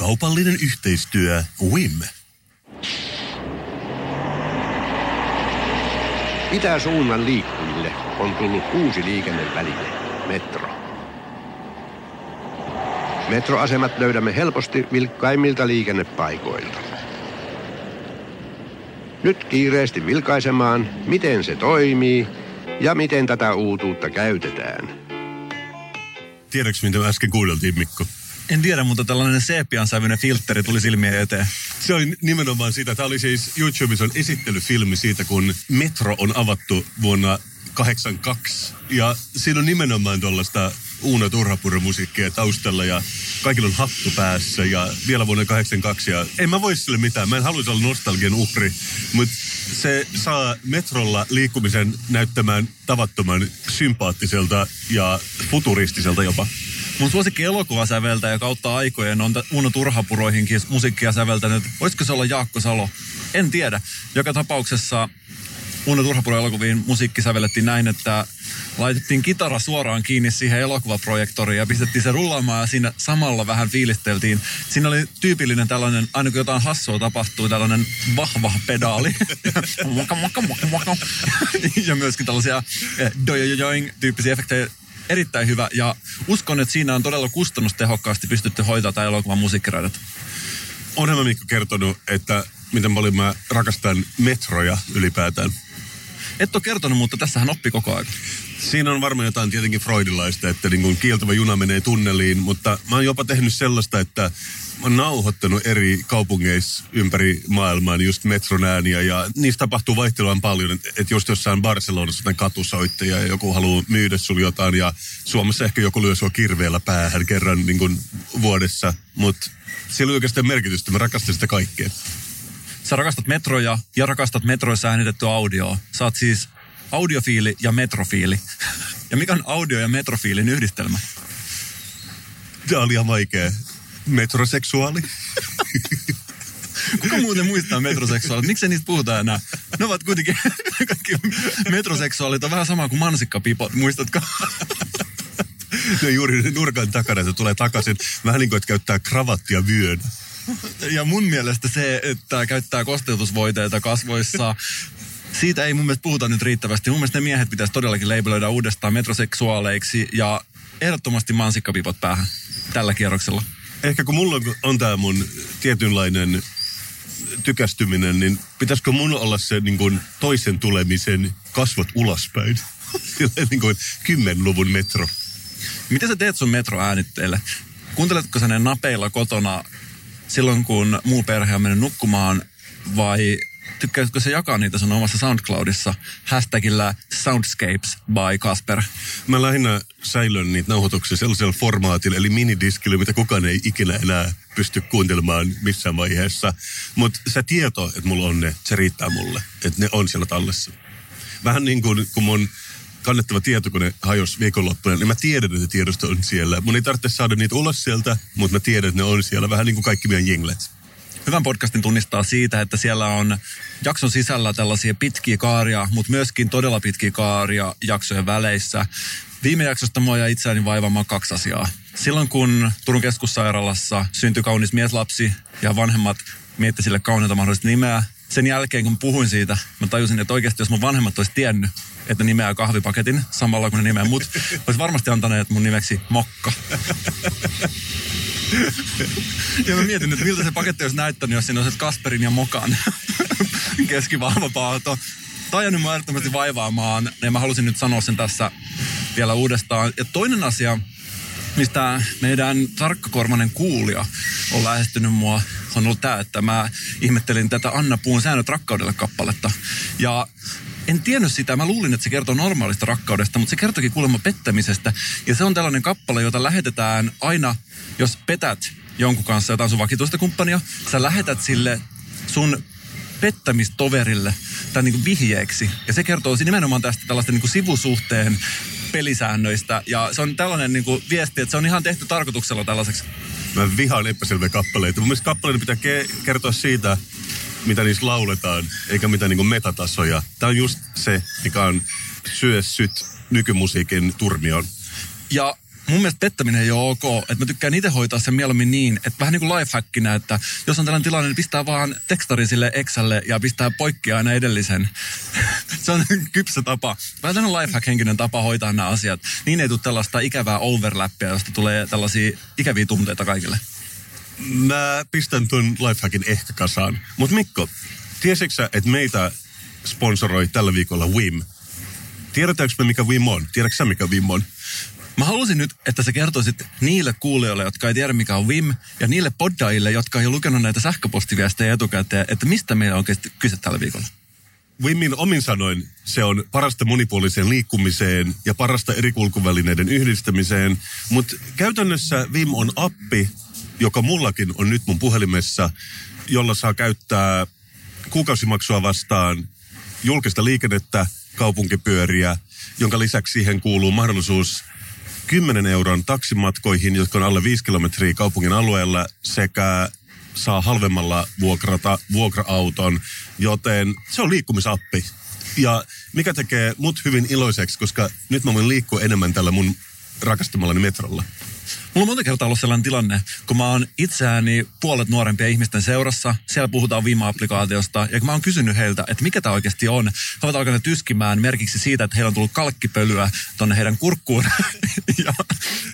Kaupallinen yhteistyö WIM. Itä-suunnan liikkujille on tullut uusi liikenneväline, metro. Metroasemat löydämme helposti vilkkaimmilta liikennepaikoilta. Nyt kiireesti vilkaisemaan, miten se toimii ja miten tätä uutuutta käytetään. Tiedätkö, mitä äsken kuunneltiin, Mikko? En tiedä, mutta tällainen seepian sävyinen filtteri tuli silmien eteen. Se oli nimenomaan sitä. Tämä oli siis YouTubessa on esittelyfilmi siitä, kun Metro on avattu vuonna 82. Ja siinä on nimenomaan tuollaista Uuna Turhapuron musiikkia taustalla ja kaikilla on hattu päässä ja vielä vuonna 82. Ja en mä voi sille mitään. Mä en haluaisi olla nostalgian uhri, mutta se saa metrolla liikkumisen näyttämään tavattoman sympaattiselta ja futuristiselta jopa. Mun suosikki elokuvasäveltä ja kautta aikojen on Uno Turhapuroihinkin musiikkia säveltänyt. Voisiko se olla Jaakko Salo? En tiedä. Joka tapauksessa Uno Turhapuro elokuviin musiikki sävellettiin näin, että laitettiin kitara suoraan kiinni siihen elokuvaprojektoriin ja pistettiin se rullaamaan ja siinä samalla vähän fiilisteltiin. Siinä oli tyypillinen tällainen, aina kun jotain hassua tapahtui, tällainen vahva pedaali. ja myöskin tällaisia eh, dojojoing tyyppisiä efektejä erittäin hyvä ja uskon, että siinä on todella kustannustehokkaasti pystytty hoitaa tämä elokuvan musiikkiraidat. Onhan mä Mikko kertonut, että miten paljon mä rakastan metroja ylipäätään. Et ole kertonut, mutta tässähän oppi koko ajan. Siinä on varmaan jotain tietenkin freudilaista, että niin kuin kieltävä juna menee tunneliin, mutta mä oon jopa tehnyt sellaista, että nauhoittanut eri kaupungeissa ympäri maailmaa niin just metron ääniä ja niistä tapahtuu vaihtelua paljon, että et just jossain Barcelonassa jotain katusoittaja ja joku haluaa myydä sulle jotain ja Suomessa ehkä joku lyö sua kirveellä päähän kerran niin kuin vuodessa, mutta sillä on oikeastaan merkitystä, mä rakastan sitä kaikkea. Sä rakastat metroja ja rakastat metroissa äänitettyä audioa. Sä oot siis audiofiili ja metrofiili. Ja mikä on audio- ja metrofiilin yhdistelmä? Tämä oli ihan vaikea. Metroseksuaali. Kuka muuten muistaa metroseksuaalit? Miksi niistä puhutaan enää? Ne ovat kuitenkin, kaikki metroseksuaalit on vähän sama kuin mansikkapipot, muistatko? Ne juuri nurkan takana, se tulee takaisin. Vähän niin kuin, että käyttää kravattia vyön. Ja mun mielestä se, että käyttää kosteutusvoiteita kasvoissa, siitä ei mun mielestä puhuta nyt riittävästi. Mun mielestä ne miehet pitäisi todellakin labelöidä uudestaan metroseksuaaleiksi ja ehdottomasti mansikkapipot päähän tällä kierroksella. Ehkä kun mulla on, tämä mun tietynlainen tykästyminen, niin pitäisikö mun olla se niin kuin toisen tulemisen kasvot ulaspäin? Silleen niin kuin kymmenluvun metro. Mitä sä teet sun metroäänitteelle? Kuunteletko sä ne napeilla kotona silloin, kun muu perhe on mennyt nukkumaan vai tykkäisitkö se jakaa niitä sun omassa SoundCloudissa hashtagillä Soundscapes by Kasper? Mä lähinnä säilön niitä nauhoituksia sellaisella formaatilla, eli minidiskillä, mitä kukaan ei ikinä enää pysty kuuntelemaan missään vaiheessa. Mutta se tieto, että mulla on ne, se riittää mulle, että ne on siellä tallessa. Vähän niin kuin kun mun kannettava tietokone hajosi viikonloppuna, niin mä tiedän, että tiedosto on siellä. Mun ei tarvitse saada niitä ulos sieltä, mutta mä tiedän, että ne on siellä. Vähän niin kuin kaikki meidän jinglet. Hyvän podcastin tunnistaa siitä, että siellä on jakson sisällä tällaisia pitkiä kaaria, mutta myöskin todella pitkiä kaaria jaksojen väleissä. Viime jaksosta mua ja itseäni vaivaamaan kaksi asiaa. Silloin kun Turun keskussairaalassa syntyi kaunis mieslapsi ja vanhemmat miettivät sille kauniita mahdollista nimeä, sen jälkeen kun puhuin siitä, mä tajusin, että oikeasti jos mun vanhemmat olisi tiennyt, että nimeää kahvipaketin samalla kun ne nimeää mut, olisi varmasti antaneet mun nimeksi Mokka. ja mä mietin, että miltä se paketti olisi näyttänyt, jos siinä olisi Kasperin ja Mokan keskivahva paato. Tämä on jäänyt äärettömästi vaivaamaan, ja mä halusin nyt sanoa sen tässä vielä uudestaan. Ja toinen asia, mistä meidän tarkkakormanen kuulija on lähestynyt mua, on ollut tämä, että mä ihmettelin tätä Anna Puun säännöt rakkaudelle kappaletta. Ja en tiennyt sitä. Mä luulin, että se kertoo normaalista rakkaudesta, mutta se kertokin kuulemma pettämisestä. Ja se on tällainen kappale, jota lähetetään aina, jos petät jonkun kanssa jotain sun vakituista kumppania. Sä lähetät sille sun pettämistoverille tämän niin vihjeeksi. Ja se kertoo nimenomaan tästä tällaista niin sivusuhteen pelisäännöistä. Ja se on tällainen niin kuin viesti, että se on ihan tehty tarkoituksella tällaiseksi. Mä vihaan epäselviä kappaleita. Mun mielestä kappaleiden pitää ke- kertoa siitä, mitä niissä lauletaan, eikä mitä niin metatasoja. Tämä on just se, mikä on syössyt nykymusiikin turmioon. Ja mun mielestä pettäminen ei ole ok. Että mä tykkään itse hoitaa sen mieluummin niin, että vähän niin kuin lifehackina, että jos on tällainen tilanne, niin pistää vaan tekstari sille Exalle ja pistää poikki aina edellisen. se on kypsä tapa. Vähän tällainen lifehack-henkinen tapa hoitaa nämä asiat. Niin ei tule tällaista ikävää overlappia, josta tulee tällaisia ikäviä tunteita kaikille. Mä pistän tuon lifehackin ehkä kasaan. Mutta Mikko, tiesitkö sä, että meitä sponsoroi tällä viikolla Wim? Tiedetäänkö me, mikä Wim on? Tiedätkö sä, mikä Wim on? Mä halusin nyt, että sä kertoisit niille kuulijoille, jotka ei tiedä mikä on Wim, ja niille poddaille, jotka ei ole lukenut näitä sähköpostiviestejä etukäteen, että mistä meillä on oikeasti kyse tällä viikolla. Wimin omin sanoin se on parasta monipuoliseen liikkumiseen ja parasta eri kulkuvälineiden yhdistämiseen, mutta käytännössä Vim on appi, joka mullakin on nyt mun puhelimessa, jolla saa käyttää kuukausimaksua vastaan julkista liikennettä, kaupunkipyöriä, jonka lisäksi siihen kuuluu mahdollisuus 10 euron taksimatkoihin, jotka on alle 5 kilometriä kaupungin alueella, sekä saa halvemmalla vuokrata vuokra-auton, joten se on liikkumisappi. Ja mikä tekee mut hyvin iloiseksi, koska nyt mä voin liikkua enemmän tällä mun rakastamallani metrolla. Mulla on monta kertaa ollut sellainen tilanne, kun mä oon itseäni puolet nuorempia ihmisten seurassa, siellä puhutaan viima-applikaatiosta, ja kun mä oon kysynyt heiltä, että mikä tämä oikeasti on, he ovat alkaneet tyskimään merkiksi siitä, että heillä on tullut kalkkipölyä tonne heidän kurkkuun, ja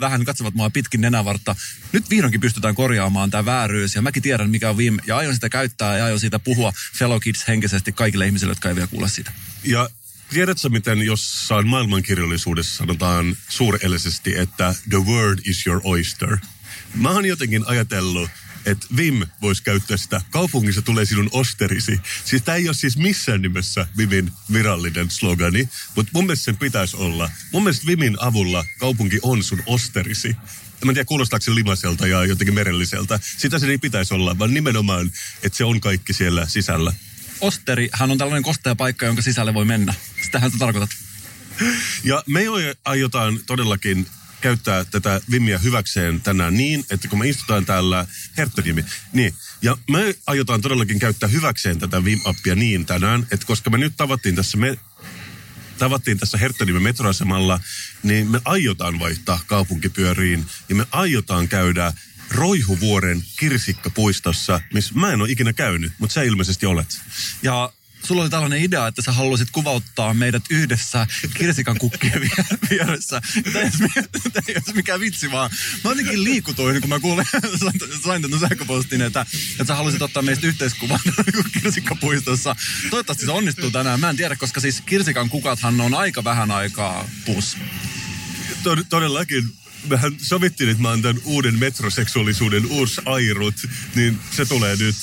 vähän katsovat mua pitkin nenävartta. Nyt vihdoinkin pystytään korjaamaan tämä vääryys, ja mäkin tiedän, mikä on Vim, ja aion sitä käyttää, ja aion siitä puhua fellow kids henkisesti kaikille ihmisille, jotka ei vielä kuule siitä. Ja Tiedätkö, miten jossain maailmankirjallisuudessa sanotaan suurellisesti, että the word is your oyster? Mä oon jotenkin ajatellut, että Vim voisi käyttää sitä, kaupungissa tulee sinun osterisi. Siis tämä ei ole siis missään nimessä Vimin virallinen slogani, mutta mun mielestä sen pitäisi olla. Mun mielestä Vimin avulla kaupunki on sun osterisi. Mä en tiedä, kuulostaako se limaselta ja jotenkin merelliseltä. Sitä se ei pitäisi olla, vaan nimenomaan, että se on kaikki siellä sisällä. Osteri, hän on tällainen kostea paikka, jonka sisälle voi mennä. Sitähän sä tarkoitat. Ja me aiotaan todellakin käyttää tätä Vimmiä hyväkseen tänään niin, että kun me istutaan täällä, Herttoniemi, niin, ja me aiotaan todellakin käyttää hyväkseen tätä Vim-appia niin tänään, että koska me nyt tavattiin tässä me, tavattiin tässä Herttoniemen metroasemalla, niin me aiotaan vaihtaa kaupunkipyöriin ja me aiotaan käydä Roihuvuoren kirsikkapuistossa, missä mä en ole ikinä käynyt, mutta sä ilmeisesti olet. Ja sulla oli tällainen idea, että sä haluaisit kuvauttaa meidät yhdessä kirsikan kukkien vieressä. Tämä ei ole mikään vitsi, vaan mä jotenkin liikutuin, kun mä kuulin, sain tämän sähköpostin, että, että sä haluaisit ottaa meistä yhteiskuvan kirsikkapuistossa. Toivottavasti se onnistuu tänään. Mä en tiedä, koska siis kirsikan kukathan on aika vähän aikaa pus. Todellakin mehän sovittiin, että mä oon tämän uuden metroseksuaalisuuden uusi airut, niin se tulee nyt.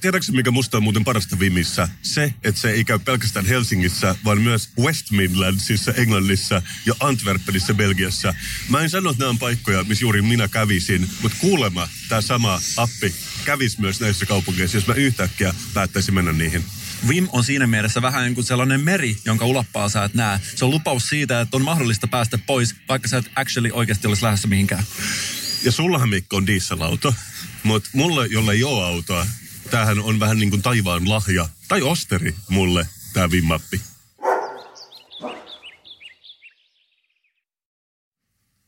Tiedätkö, mikä musta on muuten parasta Vimissä? Se, että se ei käy pelkästään Helsingissä, vaan myös West Midlandsissa, Englannissa ja Antwerpenissa, Belgiassa. Mä en sano, että nämä on paikkoja, missä juuri minä kävisin, mutta kuulemma tämä sama appi kävisi myös näissä kaupungeissa, jos mä yhtäkkiä päättäisin mennä niihin. Vim on siinä mielessä vähän niin kuin sellainen meri, jonka ulappaa sä et näe. Se on lupaus siitä, että on mahdollista päästä pois, vaikka sä et actually oikeasti olisi lähdössä mihinkään. Ja sullahan Mikko on dieselauto, mutta mulle, jolle ei ole autoa, tämähän on vähän niin kuin taivaan lahja, tai osteri mulle, tämä Vim-mappi.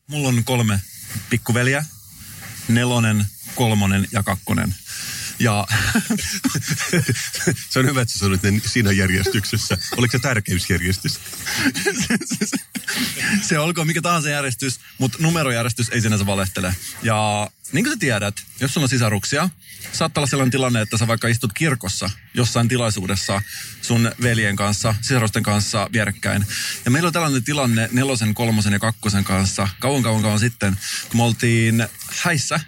Mulla on kolme pikkuveliä, nelonen, kolmonen ja kakkonen. Ja se on hyvä, että sä sanoit ne siinä järjestyksessä. Oliko se tärkeysjärjestys? se olkoon mikä tahansa järjestys, mutta numerojärjestys ei sinänsä valehtele. Ja niin kuin sä tiedät, jos sulla on sisaruksia, saattaa olla sellainen tilanne, että sä vaikka istut kirkossa jossain tilaisuudessa sun veljen kanssa, sisarusten kanssa vierekkäin. Ja meillä on tällainen tilanne nelosen, kolmosen ja kakkosen kanssa kauan kauan kauan sitten, kun me oltiin häissä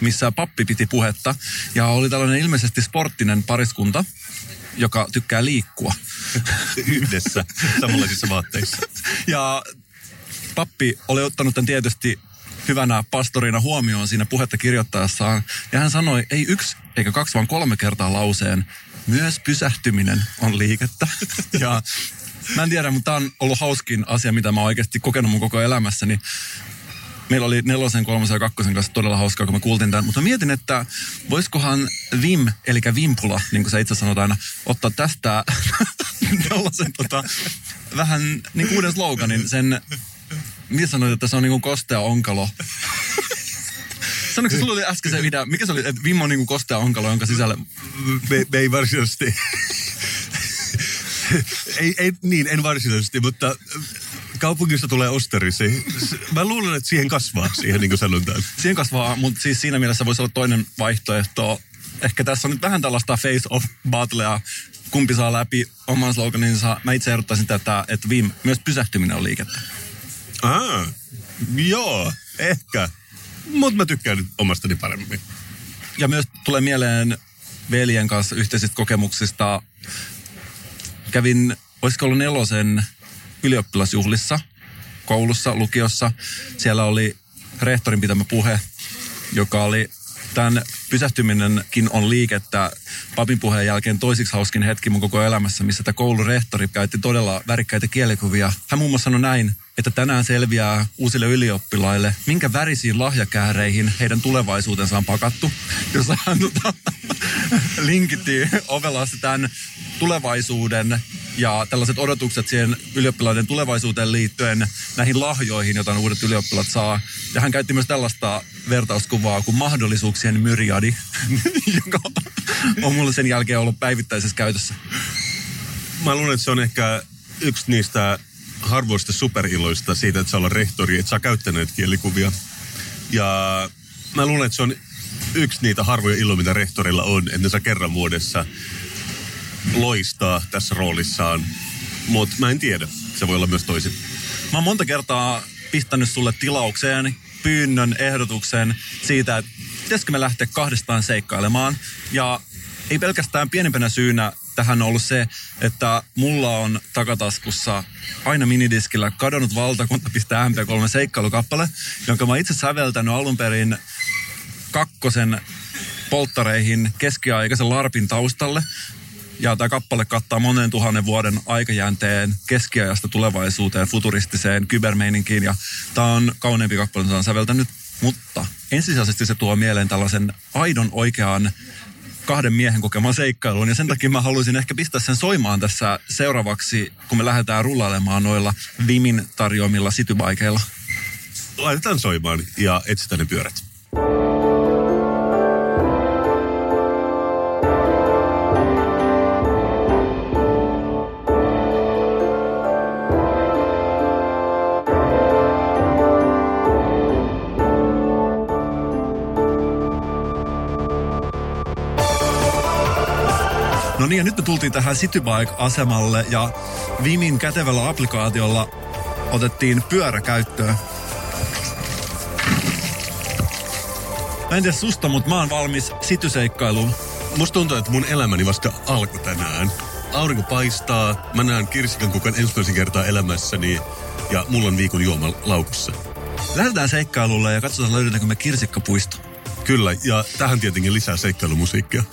missä pappi piti puhetta. Ja oli tällainen ilmeisesti sporttinen pariskunta, joka tykkää liikkua. Yhdessä, samanlaisissa vaatteissa. Ja pappi oli ottanut tämän tietysti hyvänä pastorina huomioon siinä puhetta kirjoittaessaan. Ja hän sanoi, ei yksi eikä kaksi, vaan kolme kertaa lauseen, myös pysähtyminen on liikettä. Ja mä en tiedä, mutta tämä on ollut hauskin asia, mitä mä oon oikeasti kokenut mun koko elämässäni meillä oli nelosen, kolmosen ja kakkosen kanssa todella hauskaa, kun mä kuultiin tämän. Mutta mietin, että voisikohan Vim, eli Vimpula, niin kuin sä itse sanot aina, ottaa tästä tällaisen tota, vähän niin kuin uuden sloganin, sen mitä sanoit, että se on niinku kostea onkalo? Sanoiko sulla oli äsken se idea, mikä se oli, että Vimmo on niinku kostea onkalo, jonka sisällä... Me, me ei varsinaisesti... ei, ei, niin, en varsinaisesti, mutta kaupungista tulee osterisi. Mä luulen, että siihen kasvaa, siihen niin kuin. Siihen kasvaa, mutta siis siinä mielessä voisi olla toinen vaihtoehto. Ehkä tässä on nyt vähän tällaista face-off battlea, kumpi saa läpi oman sloganinsa. Mä itse ehdottaisin tätä, että Vim, myös pysähtyminen on liikettä. Ah, joo, ehkä. Mutta mä tykkään nyt omastani paremmin. Ja myös tulee mieleen veljen kanssa yhteisistä kokemuksista. Kävin, olisiko ollut nelosen ylioppilasjuhlissa koulussa, lukiossa. Siellä oli rehtorin pitämä puhe, joka oli tämän pysähtyminenkin on liikettä papin puheen jälkeen toisiksi hauskin hetki mun koko elämässä, missä tämä koulurehtori käytti todella värikkäitä kielikuvia. Hän muun muassa sanoi näin, että tänään selviää uusille ylioppilaille, minkä värisiin lahjakääreihin heidän tulevaisuutensa on pakattu. Jos hän tota, linkitti ovelasti tämän tulevaisuuden ja tällaiset odotukset siihen ylioppilaiden tulevaisuuteen liittyen näihin lahjoihin, joita uudet ylioppilat saa. Ja hän käytti myös tällaista vertauskuvaa kuin mahdollisuuksien myriadi, joka on mulle sen jälkeen ollut päivittäisessä käytössä. Mä luulen, että se on ehkä yksi niistä harvoista superiloista siitä, että saa olla rehtori, että saa käyttää näitä kielikuvia. Ja mä luulen, että se on yksi niitä harvoja iloja, mitä rehtorilla on, että ne saa kerran vuodessa loistaa tässä roolissaan. Mutta mä en tiedä. Se voi olla myös toisin. Mä oon monta kertaa pistänyt sulle tilaukseen, pyynnön, ehdotuksen siitä, että pitäisikö me lähteä kahdestaan seikkailemaan. Ja ei pelkästään pienempänä syynä tähän ollut se, että mulla on takataskussa aina minidiskillä kadonnut valtakunta.mp3 seikkailukappale, jonka mä itse säveltänyt alun perin kakkosen polttareihin keskiaikaisen larpin taustalle. Ja tämä kappale kattaa monen tuhannen vuoden aikajänteen keskiajasta tulevaisuuteen, futuristiseen kybermeininkiin. Ja tämä on kauneempi kappale, jota on säveltänyt. Mutta ensisijaisesti se tuo mieleen tällaisen aidon oikean kahden miehen kokemaan seikkailuun. Ja sen takia mä haluaisin ehkä pistää sen soimaan tässä seuraavaksi, kun me lähdetään rullailemaan noilla Vimin tarjoamilla citybaikeilla. Laitetaan soimaan ja etsitään ne pyörät. Niin, ja nyt me tultiin tähän Citybike-asemalle ja Vimin kätevällä applikaatiolla otettiin pyörä käyttöön. Mä en tiedä susta, mutta mä oon valmis sityseikkailuun. Musta tuntuu, että mun elämäni vasta alkoi tänään. Aurinko paistaa, mä näen kirsikan kukan ensimmäisen kertaa elämässäni ja mulla on viikon juoma laukussa. Lähdetään seikkailulle ja katsotaan löydetäänkö me kirsikkapuisto. Kyllä, ja tähän tietenkin lisää seikkailumusiikkia.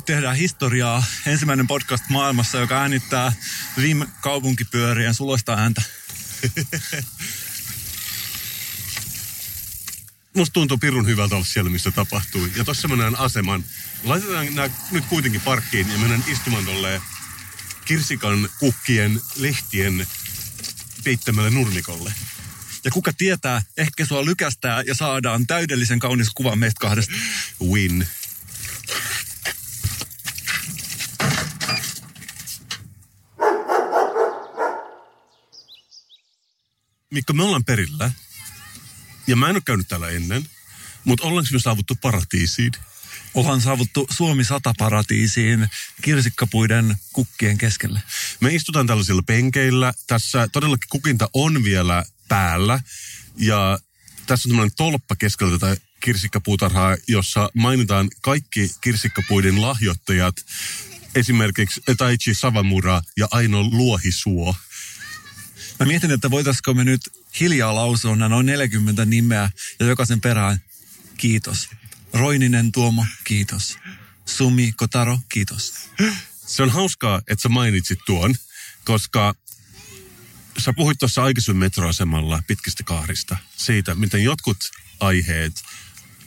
Nyt tehdään historiaa. Ensimmäinen podcast maailmassa, joka äänittää Vim kaupunkipyörien suloista ääntä. Musta tuntuu pirun hyvältä olla siellä, missä tapahtuu. Ja tossa mä näen aseman. Laitetaan nämä nyt kuitenkin parkkiin ja mennään istumaan tolle kirsikan kukkien lehtien peittämälle nurmikolle. Ja kuka tietää, ehkä sua lykästää ja saadaan täydellisen kaunis kuva meistä kahdesta. Win. Mikko, me ollaan perillä. Ja mä en ole käynyt täällä ennen. Mutta ollaanko me saavuttu paratiisiin? Ollaan saavuttu Suomi 100 paratiisiin kirsikkapuiden kukkien keskelle. Me istutaan tällaisilla penkeillä. Tässä todellakin kukinta on vielä päällä. Ja tässä on tämmöinen tolppa keskellä tätä kirsikkapuutarhaa, jossa mainitaan kaikki kirsikkapuiden lahjoittajat. Esimerkiksi Taichi Savamura ja Aino Luohisuo. Mä mietin, että voitaisiko me nyt hiljaa lausua nämä noin 40 nimeä ja jokaisen perään kiitos. Roininen Tuomo, kiitos. Sumi Kotaro, kiitos. Se on hauskaa, että sä mainitsit tuon, koska sä puhuit tuossa aikaisemmin metroasemalla pitkistä kaarista siitä, miten jotkut aiheet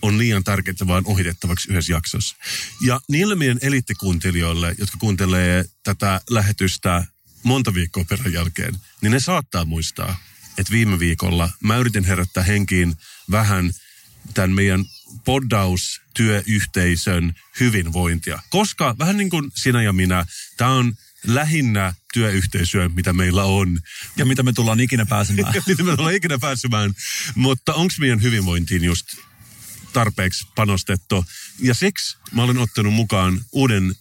on liian tärkeitä vaan ohitettavaksi yhdessä jaksossa. Ja niille meidän eliittikuuntelijoille, jotka kuuntelee tätä lähetystä monta viikkoa perän jälkeen, niin ne saattaa muistaa, että viime viikolla mä yritin herättää henkiin vähän tämän meidän poddaustyöyhteisön hyvinvointia. Koska vähän niin kuin sinä ja minä, tämä on lähinnä työyhteisöä, mitä meillä on. Ja mitä me tullaan ikinä pääsemään. mitä me tullaan ikinä pääsemään. Mutta onko meidän hyvinvointiin just tarpeeksi panostettu? Ja siksi mä olen ottanut mukaan uuden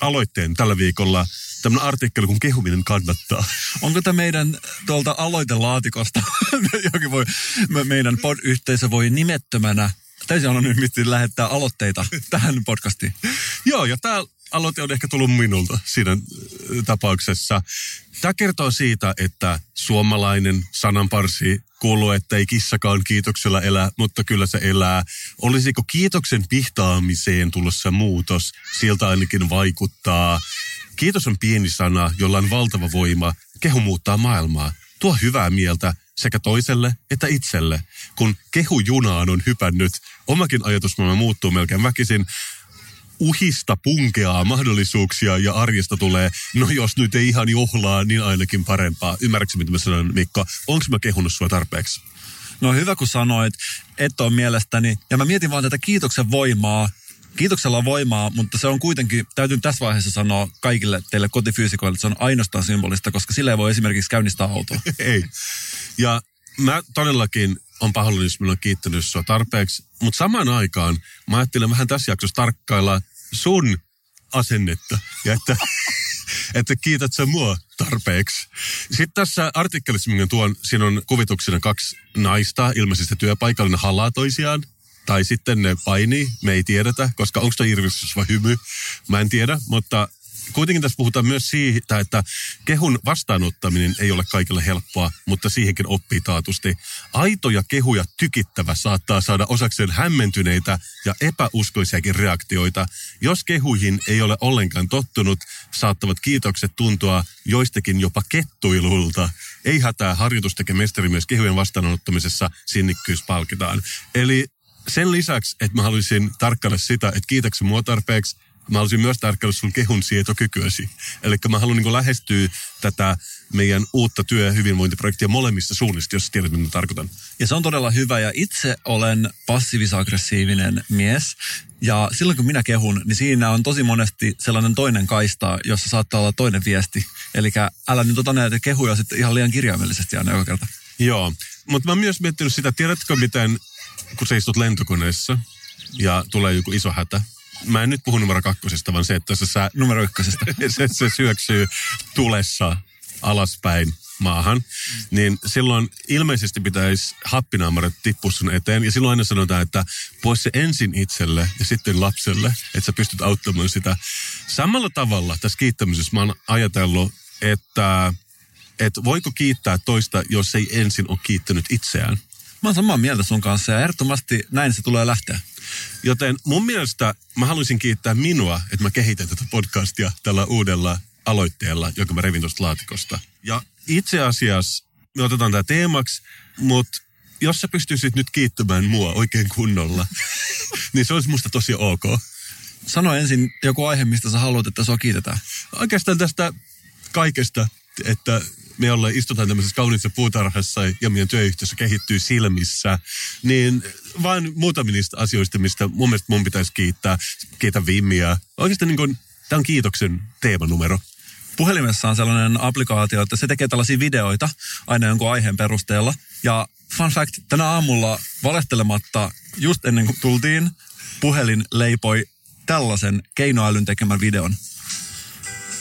aloitteen tällä viikolla, tämmöinen artikkeli, kun kehuminen kannattaa. Onko tämä meidän tuolta aloitelaatikosta, jokin voi, me, meidän pod-yhteisö voi nimettömänä täysin anonyymisti lähettää aloitteita tähän podcastiin? Joo, ja tämä aloite on ehkä tullut minulta siinä äh, tapauksessa. Tämä kertoo siitä, että suomalainen sananparsi kuuluu, että ei kissakaan kiitoksella elä, mutta kyllä se elää. Olisiko kiitoksen pihtaamiseen tulossa muutos? Sieltä ainakin vaikuttaa. Kiitos on pieni sana, jolla on valtava voima. Kehu muuttaa maailmaa. Tuo hyvää mieltä sekä toiselle että itselle. Kun kehu junaan on hypännyt, omakin ajatusmaailma muuttuu melkein väkisin uhista punkeaa mahdollisuuksia ja arjesta tulee, no jos nyt ei ihan juhlaa, niin ainakin parempaa. Ymmärrätkö, mitä mä sanon, Mikko? Onko mä kehunut sua tarpeeksi? No hyvä, kun sanoit, että on mielestäni. Ja mä mietin vaan tätä kiitoksen voimaa. Kiitoksella on voimaa, mutta se on kuitenkin, täytyy tässä vaiheessa sanoa kaikille teille kotifyysikoille, että se on ainoastaan symbolista, koska sillä ei voi esimerkiksi käynnistää autoa. ei. Ja mä todellakin on pahoillani, jos minulla on kiittänyt sua tarpeeksi. Mutta samaan aikaan mä ajattelen vähän tässä jaksossa tarkkailla sun asennetta. Ja että, että kiität sä mua tarpeeksi. Sitten tässä artikkelissa, minkä tuon, siinä on kuvituksena kaksi naista, ilmeisesti työpaikallinen halaa toisiaan. Tai sitten ne painii, me ei tiedetä, koska onko se irvistys vai hymy, mä en tiedä, mutta kuitenkin tässä puhutaan myös siitä, että kehun vastaanottaminen ei ole kaikille helppoa, mutta siihenkin oppii taatusti. Aitoja kehuja tykittävä saattaa saada osakseen hämmentyneitä ja epäuskoisiakin reaktioita. Jos kehuihin ei ole ollenkaan tottunut, saattavat kiitokset tuntua joistakin jopa kettuilulta. Ei hätää, harjoitus tekee mestari myös kehujen vastaanottamisessa, sinnikkyys palkitaan. Eli sen lisäksi, että mä haluaisin tarkkailla sitä, että kiitoksia mua tarpeeksi, mä haluaisin myös tarkkailla sun kehun sietokykyäsi. Eli mä haluan niin lähestyä tätä meidän uutta työ- ja hyvinvointiprojektia molemmista suunnista, jos tiedät, mitä tarkoitan. Ja se on todella hyvä. Ja itse olen passiivis-aggressiivinen mies. Ja silloin kun minä kehun, niin siinä on tosi monesti sellainen toinen kaista, jossa saattaa olla toinen viesti. Eli älä nyt ota näitä kehuja sitten ihan liian kirjaimellisesti aina joka kerta. Joo, mutta mä oon myös miettinyt sitä, tiedätkö miten, kun sä istut lentokoneessa ja tulee joku iso hätä, mä en nyt puhu numero kakkosesta, vaan se, että se sä, numero ykkösestä. se, se syöksyy tulessa alaspäin maahan, niin silloin ilmeisesti pitäisi happinaamaret tippua sun eteen. Ja silloin aina sanotaan, että pois se ensin itselle ja sitten lapselle, että sä pystyt auttamaan sitä. Samalla tavalla tässä kiittämisessä mä oon ajatellut, että, että voiko kiittää toista, jos ei ensin ole kiittänyt itseään. Mä oon samaa mieltä sun kanssa ja ehdottomasti näin se tulee lähteä. Joten mun mielestä mä haluaisin kiittää minua, että mä kehitän tätä podcastia tällä uudella aloitteella, jonka mä revin tuosta laatikosta. Ja itse asiassa me otetaan tämä teemaksi, mutta jos sä pystyisit nyt kiittämään mua oikein kunnolla, niin se olisi musta tosi ok. Sano ensin joku aihe, mistä sä haluat, että sua kiitetään. Oikeastaan tästä kaikesta, että me ollaan, istutaan tämmöisessä kauniissa puutarhassa ja meidän työyhteisö kehittyy silmissä, niin vain muutamia niistä asioista, mistä mun mielestä mun pitäisi kiittää. Kiitä Vimmiä. Oikeastaan niin kuin, tämä on kiitoksen teemanumero. Puhelimessa on sellainen applikaatio, että se tekee tällaisia videoita aina jonkun aiheen perusteella. Ja fun fact, tänä aamulla valehtelematta just ennen kuin tultiin, puhelin leipoi tällaisen keinoälyn tekemän videon.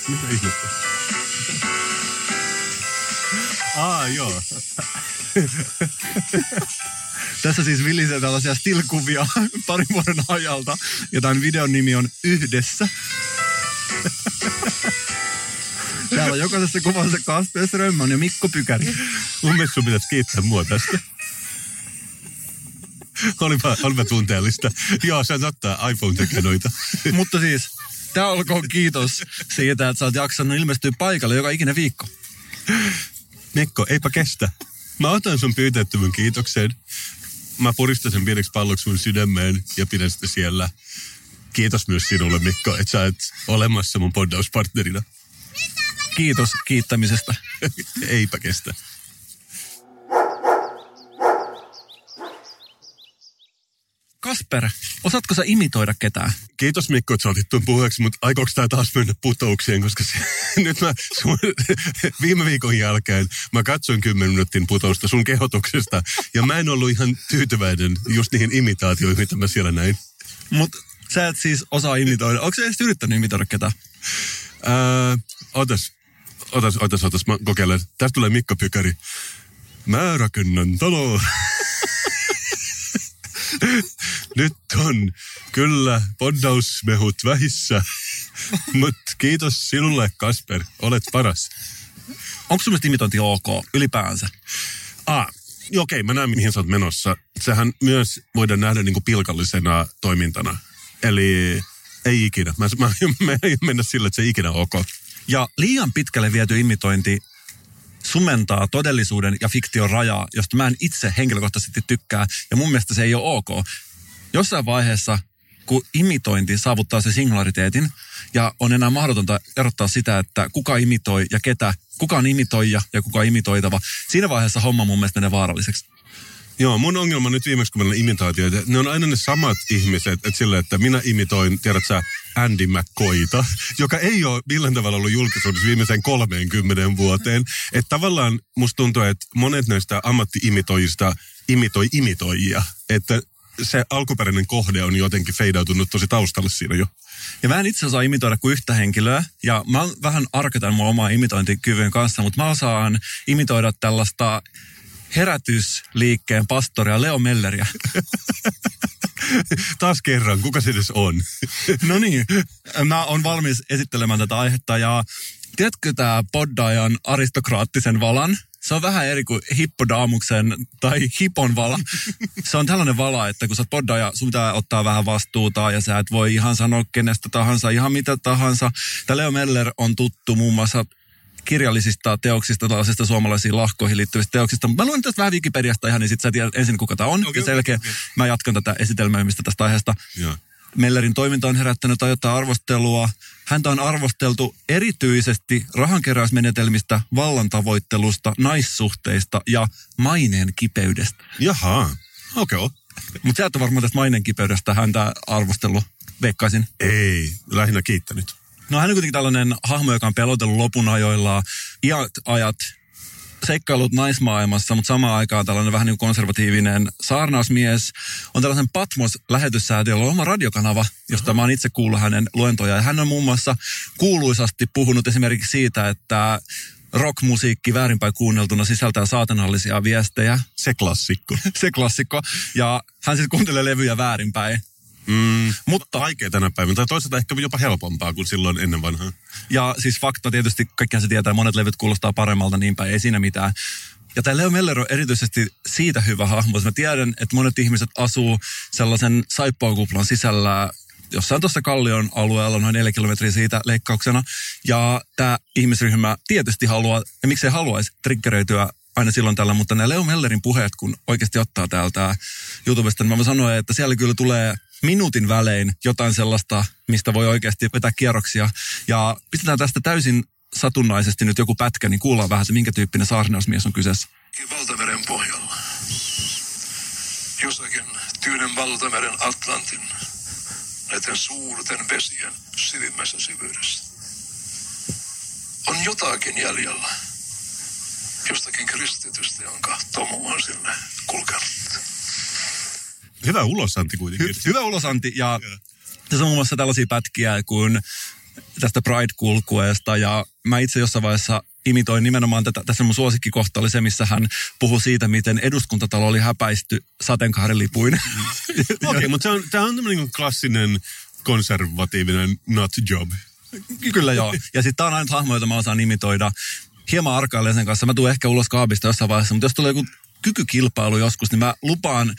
Mitä ihmettä? Aa, joo. Tässä siis vilisee tällaisia stilkuvia parin vuoden ajalta. Ja tämän videon nimi on Yhdessä. Täällä on jokaisessa kuvassa Kasper Strömman ja Mikko Pykäri. Mun mielestä sun pitäisi kiittää mua tästä. olipa, olipa tunteellista. Joo, sä ottaa iPhone tekee noita. Mutta siis, tää olkoon kiitos siitä, että sä oot jaksanut ilmestyä paikalle joka ikinen viikko. Mikko, eipä kestä. Mä otan sun pyytettyvän kiitoksen. Mä puristan sen pieneksi palloksi mun sydämeen ja pidän sitä siellä. Kiitos myös sinulle, Mikko, että sä et olemassa mun poddauspartnerina. Kiitos kiittämisestä. eipä kestä. Kasper, osaatko sä imitoida ketään? Kiitos Mikko, että sä otit tuon puheeksi, mutta aikooko tämä taas mennä putoukseen, koska se, nyt mä sun, viime viikon jälkeen mä katsoin 10 minuutin putousta sun kehotuksesta ja mä en ollut ihan tyytyväinen just niihin imitaatioihin, mitä mä siellä näin. Mutta sä et siis osaa imitoida. Onko sä edes yrittänyt imitoida ketään? Ää, otas, otas, otas, otas, mä kokeilen. Tästä tulee Mikko Pykäri. Mä rakennan taloa. Nyt on kyllä poddausmehut vähissä. Mutta kiitos sinulle, Kasper. Olet paras. Onko sun imitointi ok ylipäänsä? Ah, joo, okei, mä näen mihin sä oot menossa. Sehän myös voidaan nähdä niin kuin pilkallisena toimintana. Eli ei ikinä. Mä, mä, mä en mennä sillä, että se ei ikinä ok. Ja liian pitkälle viety imitointi sumentaa todellisuuden ja fiktion rajaa, josta mä en itse henkilökohtaisesti tykkää. Ja mun mielestä se ei ole ok. Jossain vaiheessa, kun imitointi saavuttaa se singulariteetin ja on enää mahdotonta erottaa sitä, että kuka imitoi ja ketä, kuka on imitoija ja kuka on imitoitava. Siinä vaiheessa homma mun mielestä menee vaaralliseksi. Joo, mun ongelma nyt viimeksi, kun on imitaatioita, ne on aina ne samat ihmiset, että sillä, että minä imitoin, tiedät sä, Andy McCoyta, joka ei ole millään tavalla ollut julkisuudessa viimeiseen 30 vuoteen. Että tavallaan musta tuntuu, että monet näistä ammattiimitoijista imitoi imitoijia. Että se alkuperäinen kohde on jotenkin feidautunut tosi taustalle siinä jo. Ja mä en itse osaa imitoida kuin yhtä henkilöä. Ja mä vähän arketan mun omaa imitointikyvyn kanssa, mutta mä osaan imitoida tällaista herätysliikkeen pastoria Leo Melleriä. Taas kerran, kuka se edes on? no niin, mä oon valmis esittelemään tätä aihetta ja tiedätkö tämä poddaajan aristokraattisen valan? Se on vähän eri kuin hippodaamuksen tai hipon vala. Se on tällainen vala, että kun sä oot poddaaja, sun pitää ottaa vähän vastuuta ja sä et voi ihan sanoa kenestä tahansa, ihan mitä tahansa. Tämä Leo Meller on tuttu muun muassa kirjallisista teoksista, tällaisista suomalaisiin lahkoihin liittyvistä teoksista. Mä luen tästä vähän Wikipediasta ihan, niin sitten sä tiedät ensin, kuka tämä on. Okay, ja sen jälkeen okay, mä jatkan tätä esitelmöimistä tästä aiheesta. Joo. Mellerin toiminta on herättänyt ajoittaa arvostelua. Häntä on arvosteltu erityisesti rahankeräysmenetelmistä, vallantavoittelusta, naissuhteista ja maineen kipeydestä. Jaha, okei. Okay. Mutta sä et varmaan tästä maineen kipeydestä häntä arvostellut, veikkaisin. Ei, lähinnä kiittänyt. No hän on kuitenkin tällainen hahmo, joka on pelotellut lopun ajoilla iät ajat seikkailut naismaailmassa, mutta samaan aikaan tällainen vähän niin kuin konservatiivinen saarnausmies. On tällaisen Patmos-lähetyssäätiöllä oma radiokanava, josta mä oon itse kuullut hänen luentoja. Ja hän on muun muassa kuuluisasti puhunut esimerkiksi siitä, että rockmusiikki väärinpäin kuunneltuna sisältää saatanallisia viestejä. Se klassikko. Se klassikko. Ja hän siis kuuntelee levyjä väärinpäin. Mm, mutta vaikea tänä päivänä, tai toisaalta ehkä jopa helpompaa kuin silloin ennen vanhaa. Ja siis fakta tietysti, kaikkihan se tietää, monet levyt kuulostaa paremmalta niin päin, ei siinä mitään. Ja tämä Leo Meller on erityisesti siitä hyvä hahmo. Mä tiedän, että monet ihmiset asuu sellaisen saippuakuplan sisällä jossain tuossa Kallion alueella, noin neljä kilometriä siitä leikkauksena. Ja tämä ihmisryhmä tietysti haluaa, ja miksei haluaisi, triggeröityä aina silloin tällä, mutta nämä Leo Mellerin puheet, kun oikeasti ottaa täältä YouTubesta, niin mä voin sanoa, että siellä kyllä tulee minuutin välein jotain sellaista, mistä voi oikeasti vetää kierroksia. Ja pistetään tästä täysin satunnaisesti nyt joku pätkä, niin kuullaan vähän, että minkä tyyppinen saarnausmies on kyseessä. Valtameren pohjalla. Jossakin Tyynen valtameren Atlantin näiden suurten vesien syvimmässä syvyydessä. On jotakin jäljellä jostakin kristitystä, jonka Tomu on sinne kulkenut. Hyvä ulosanti kuitenkin. Hy- hyvä ulosanti ja tässä on muun muassa tällaisia pätkiä kuin tästä Pride-kulkueesta ja mä itse jossain vaiheessa imitoin nimenomaan tätä, tässä mun suosikkikohta oli se, missä hän puhui siitä, miten eduskuntatalo oli häpäisty sateenkaarilipuin. Okei, okay, mutta tämä on tämmöinen niinku klassinen konservatiivinen not job. Kyllä joo. Ja sitten tämä on aina hahmo, jota mä osaan imitoida. Hieman arkailen sen kanssa. Mä tulen ehkä ulos kaapista jossain vaiheessa, mutta jos tulee joku kykykilpailu joskus, niin mä lupaan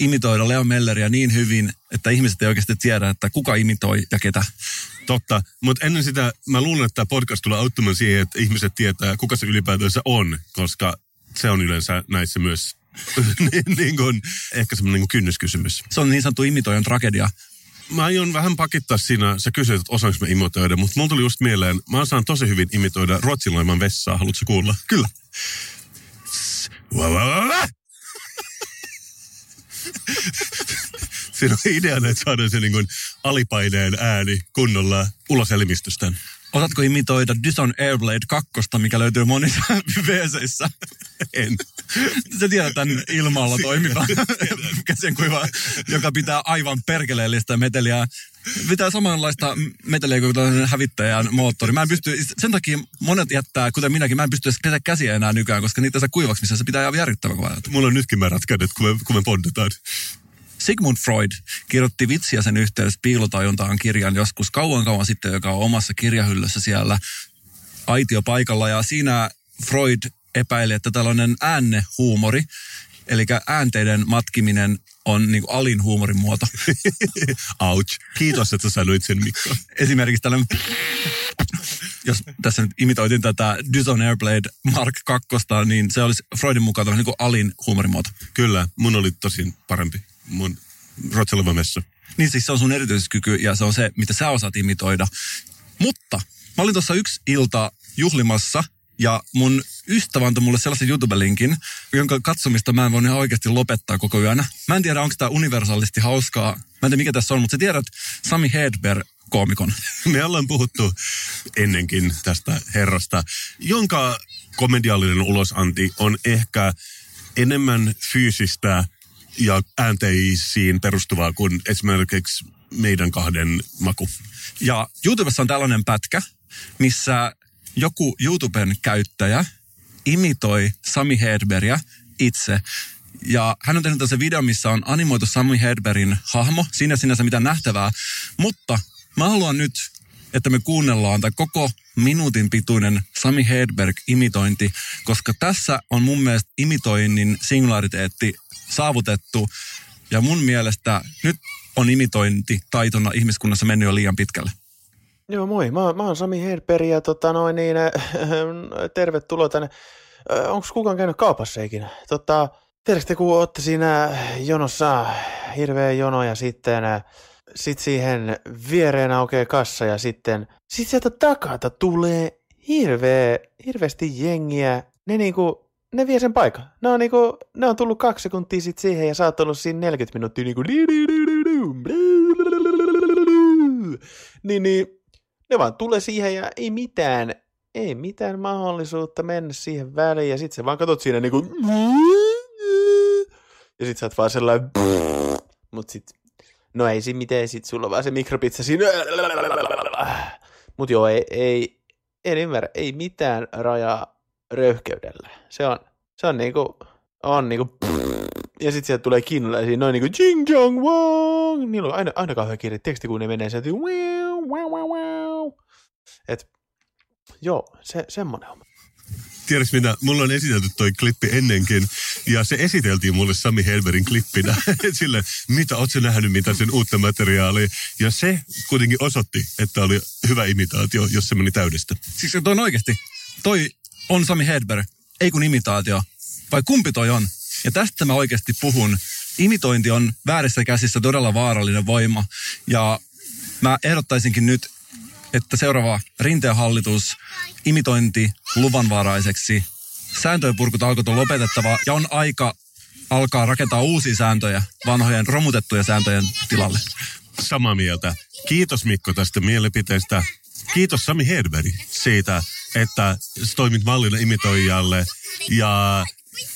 imitoida Leo Melleriä niin hyvin, että ihmiset ei oikeasti tiedä, että kuka imitoi ja ketä. Totta, mutta ennen sitä mä luulen, että tämä podcast tulee auttamaan siihen, että ihmiset tietää, kuka se ylipäätänsä on, koska se on yleensä näissä myös niin, niin kuin, ehkä semmoinen niin kynnyskysymys. Se on niin sanottu imitoijan tragedia. Mä aion vähän pakittaa siinä, sä kysyit, että osaanko mä imitoida, mutta mulla tuli just mieleen, mä osaan tosi hyvin imitoida ruotsinlaiman vessaa, haluatko kuulla? Kyllä. Siinä on ideana, että saadaan se niin kuin alipaineen ääni kunnolla ulos elimistöstä. Osaatko imitoida Dyson Airblade 2, mikä löytyy monissa wc En. Sä tiedät tämän ilmalla toimivan käsenkuiva, joka pitää aivan perkeleellistä meteliä. Pitää samanlaista meteliä kuin hävittäjän moottori. Mä en pysty, sen takia monet jättää, kuten minäkin, mä en pysty edes käsiä enää nykyään, koska niitä saa kuivaksi, missä se pitää ihan järkyttävän kovaa. Mulla on nytkin märät kädet, kun me, kun me bondataan. Sigmund Freud kirjoitti vitsiä sen yhteydessä piilotajuntaan kirjan joskus kauan kauan sitten, joka on omassa kirjahyllyssä siellä aitiopaikalla. Ja siinä Freud epäili, että tällainen äänehuumori, eli äänteiden matkiminen on niin kuin alin huumorin muoto. Ouch. Kiitos, että sä sanoit sen, Mikko. Esimerkiksi tällainen, jos tässä nyt imitoitin tätä Dyson Airblade Mark 2, niin se olisi Freudin mukaan niin kuin alin huumorin muoto. Kyllä, mun oli tosin parempi. Mun Rotseleva messa. Niin siis se on sun erityiskyky ja se on se, mitä sä osaat imitoida. Mutta mä olin tuossa yksi ilta juhlimassa ja mun ystävä antoi mulle sellaisen YouTube-linkin, jonka katsomista mä en voi ihan oikeasti lopettaa koko yönä. Mä en tiedä, onko tämä universaalisti hauskaa. Mä en tiedä, mikä tässä on, mutta sä tiedät Sami Hedberg koomikon. Me ollaan puhuttu ennenkin tästä herrasta, jonka komediallinen ulosanti on ehkä enemmän fyysistä ja äänteisiin perustuvaa kuin esimerkiksi meidän kahden maku. Ja YouTubessa on tällainen pätkä, missä joku YouTuben käyttäjä imitoi Sami Hedbergia itse. Ja hän on tehnyt tässä video, missä on animoitu Sami Hedbergin hahmo. Siinä sinänsä mitään nähtävää. Mutta mä haluan nyt, että me kuunnellaan tämä koko minuutin pituinen Sami Hedberg-imitointi, koska tässä on mun mielestä imitoinnin singulariteetti saavutettu. Ja mun mielestä nyt on imitointi taitona ihmiskunnassa mennyt jo liian pitkälle. Joo, moi. Mä, mä oon Sami Hedberg ja tota noin niin, äh, tervetuloa tänne. Äh, Onko kukaan käynyt kaupassa ikinä? Tota, tiedätkö te, kun ootte siinä jonossa, hirveä jono ja sitten äh, sit siihen viereen aukeaa kassa ja sitten sit sieltä takata tulee hirveä, hirveästi jengiä. Ne niinku, ne vie sen paikan. Ne on niinku, ne on tullut kaksi sekuntia sit siihen ja sä oot ollut siinä 40 minuuttia niinku niin, niin ne vaan tulee siihen ja ei mitään, ei mitään mahdollisuutta mennä siihen väliin. Ja sit sä vaan katot siinä niinku ja sit sä oot vaan sellainen mut sit, no ei siinä mitään, sit sulla on vaan se mikropizza siinä. Mut joo, ei, ei en ymmärrä, ei mitään rajaa röyhkeydellä. Se on, se on niinku, on niinku ja sitten sieltä tulee kiinalaisia noin niinku jing jong wong. Niillä on aina, aina kauhean kiire teksti, kun ne menee sieltä wow, wow, wow, wow. Et, joo, se, semmonen on. Tiedätkö mitä, mulla on esitelty toi klippi ennenkin, ja se esiteltiin mulle Sami Helverin klippinä. Sille, mitä, oot sä nähnyt mitä sen uutta materiaalia? Ja se kuitenkin osoitti, että oli hyvä imitaatio, jos se meni täydestä. Siis toi on oikeasti, toi on Sami Hedberg, ei kun imitaatio. Vai kumpi toi on? Ja tästä mä oikeasti puhun. Imitointi on väärissä käsissä todella vaarallinen voima. Ja mä ehdottaisinkin nyt, että seuraava rinteen hallitus imitointi luvanvaraiseksi. Sääntöjen purkutalkot on lopetettava ja on aika alkaa rakentaa uusia sääntöjä vanhojen romutettujen sääntöjen tilalle. Samaa mieltä. Kiitos Mikko tästä mielipiteestä. Kiitos Sami Hedberg siitä, että toimit mallina imitoijalle. Ja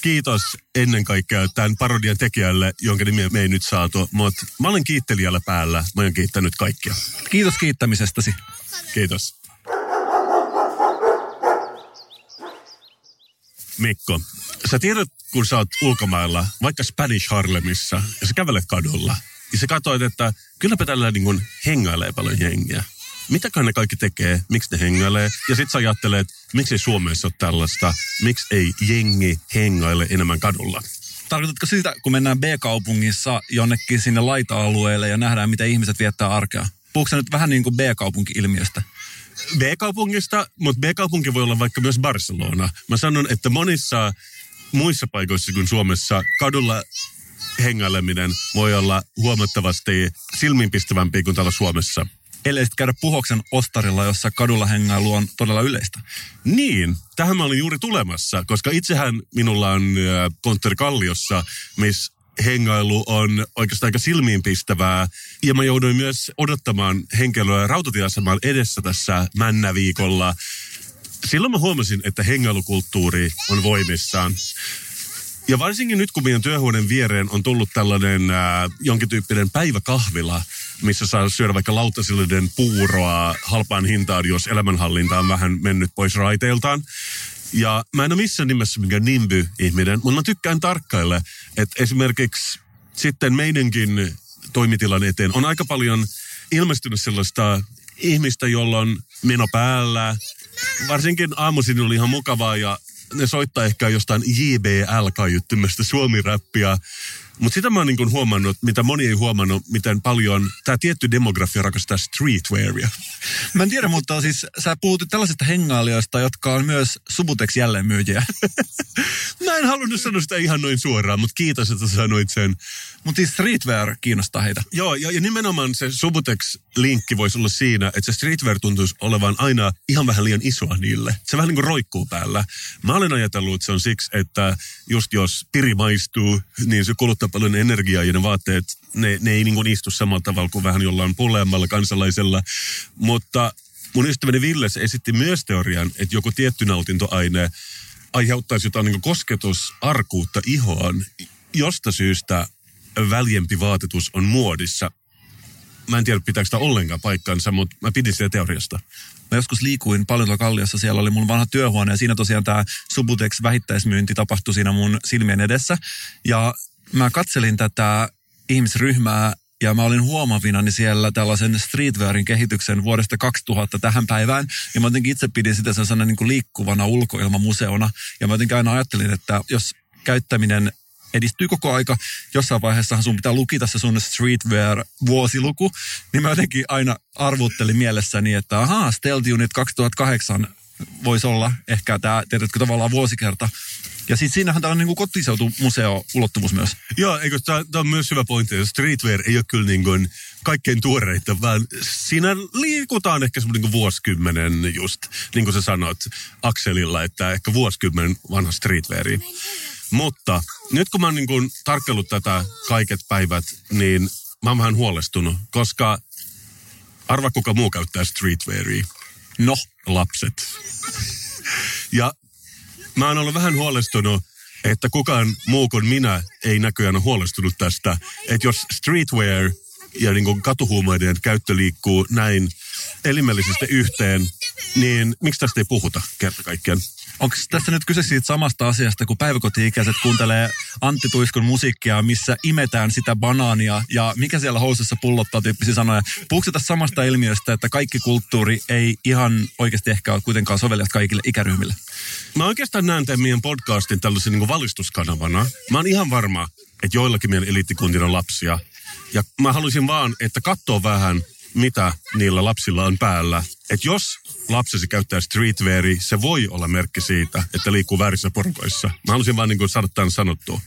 kiitos ennen kaikkea tämän parodian tekijälle, jonka nimiä me ei nyt saatu. Mutta mä olen kiittelijällä päällä. Mä oon kiittänyt kaikkia. Kiitos kiittämisestäsi. Kiitos. Mikko, sä tiedät, kun sä oot ulkomailla, vaikka Spanish Harlemissa, ja sä kävelet kadulla, ja sä katsoit, että kylläpä tällä niin hengailee paljon jengiä. Mitäköhän ne kaikki tekee, miksi ne hengailee, ja sit sä ajattelet, miksi ei Suomessa ole tällaista, miksi ei jengi hengaile enemmän kadulla. Tarkoitatko sitä, kun mennään B-kaupungissa jonnekin sinne laita-alueelle ja nähdään, miten ihmiset viettää arkea? Puhuuko nyt vähän niin kuin B-kaupunki-ilmiöstä? B-kaupungista, mutta B-kaupunki voi olla vaikka myös Barcelona. Mä sanon, että monissa muissa paikoissa kuin Suomessa kadulla hengaileminen voi olla huomattavasti silmiinpistävämpi kuin täällä Suomessa. Ellei sitten käydä Puhoksen ostarilla, jossa kadulla hengailu on todella yleistä. Niin, tähän mä olin juuri tulemassa, koska itsehän minulla on äh, konttori Kalliossa, missä hengailu on oikeastaan aika silmiinpistävää. Ja mä jouduin myös odottamaan henkilöä rautatieaseman edessä tässä männäviikolla. Silloin mä huomasin, että hengailukulttuuri on voimissaan. Ja varsinkin nyt, kun meidän työhuoneen viereen on tullut tällainen äh, jonkin tyyppinen päiväkahvila, missä saa syödä vaikka lautasillinen puuroa halpaan hintaan, jos elämänhallinta on vähän mennyt pois raiteiltaan. Ja mä en ole missään nimessä mikään nimby-ihminen, mutta mä tykkään tarkkailla, että esimerkiksi sitten meidänkin toimitilan eteen on aika paljon ilmestynyt sellaista ihmistä, jolla on meno päällä. Varsinkin aamuisin oli ihan mukavaa ja ne soittaa ehkä jostain JBL-kaiuttimesta suomi-räppiä. Mutta sitä mä oon niin huomannut, mitä moni ei huomannut, miten paljon tämä tietty demografia rakastaa streetwearia. Mä en tiedä, mutta siis sä puhut tällaisista hengailijoista, jotka on myös Subutex jälleenmyyjiä. mä en halunnut sanoa sitä ihan noin suoraan, mutta kiitos, että sanoit sen. Mutta siis streetwear kiinnostaa heitä. Joo, ja, ja nimenomaan se Subutex-linkki voisi olla siinä, että se streetwear tuntuisi olevan aina ihan vähän liian isoa niille. Se vähän niin kuin roikkuu päällä. Mä olen ajatellut, että se on siksi, että just jos piri maistuu, niin se kuluttaa paljon energiaa ja ne vaatteet, ne, ne ei niin kuin istu samalla tavalla kuin vähän jollain puleemmalla kansalaisella. Mutta mun ystäväni Villes esitti myös teorian, että joku tietty nautintoaine aiheuttaisi jotain niin kosketusarkuutta ihoon, josta syystä väljempi vaatetus on muodissa. Mä en tiedä, pitääkö sitä ollenkaan paikkansa, mutta mä pidin sitä teoriasta. Mä joskus liikuin paljon Kalliossa, siellä oli mun vanha työhuone ja siinä tosiaan tämä Subutex vähittäismyynti tapahtui siinä mun silmien edessä. Ja mä katselin tätä ihmisryhmää ja mä olin huomavinani siellä tällaisen streetwearin kehityksen vuodesta 2000 tähän päivään. Ja mä jotenkin itse pidin sitä sellaisena niin kuin liikkuvana ulkoilmamuseona. Ja mä jotenkin aina ajattelin, että jos käyttäminen edistyy koko aika. Jossain vaiheessa sun pitää lukita se sun streetwear-vuosiluku. Niin mä jotenkin aina arvuttelin mielessäni, että ahaa, Stealth Unit 2008 voisi olla ehkä tämä, tiedätkö, tavallaan vuosikerta. Ja sitten siinähän tämä on niin kotiseutumuseo-ulottuvuus myös. Joo, eikö tämä on myös hyvä pointti. Streetwear ei ole kyllä niin kuin kaikkein tuoreita, vaan siinä liikutaan ehkä semmoinen niin vuosikymmenen just, niin kuin sä sanoit Akselilla, että ehkä vuosikymmenen vanha streetweari. Mutta nyt kun mä oon niin tarkkellut tätä kaiket päivät, niin mä oon vähän huolestunut, koska arva kuka muu käyttää streetwearia. No, lapset. Ja mä oon ollut vähän huolestunut, että kukaan muu kuin minä ei näköjään ole huolestunut tästä. Että jos streetwear ja niin kuin katuhuumeiden käyttö liikkuu näin elimellisesti yhteen, niin miksi tästä ei puhuta kerta kaikkiaan? Onko tässä nyt kyse siitä samasta asiasta, kun päiväkoti-ikäiset kuuntelee Antti Tuiskun musiikkia, missä imetään sitä banaania ja mikä siellä housussa pullottaa tyyppisiä sanoja. Puhuuko tässä samasta ilmiöstä, että kaikki kulttuuri ei ihan oikeasti ehkä ole kuitenkaan sovellijat kaikille ikäryhmille? Mä oikeastaan näen tämän meidän podcastin tällaisen niin valistuskanavana. Mä oon ihan varma, että joillakin meidän eliittikuntien on lapsia. Ja mä haluaisin vaan, että katsoo vähän, mitä niillä lapsilla on päällä. Että jos lapsesi käyttää streetweari, se voi olla merkki siitä, että liikkuu väärissä porukoissa. Mä haluaisin vaan niin kuin saada tämän sanottua.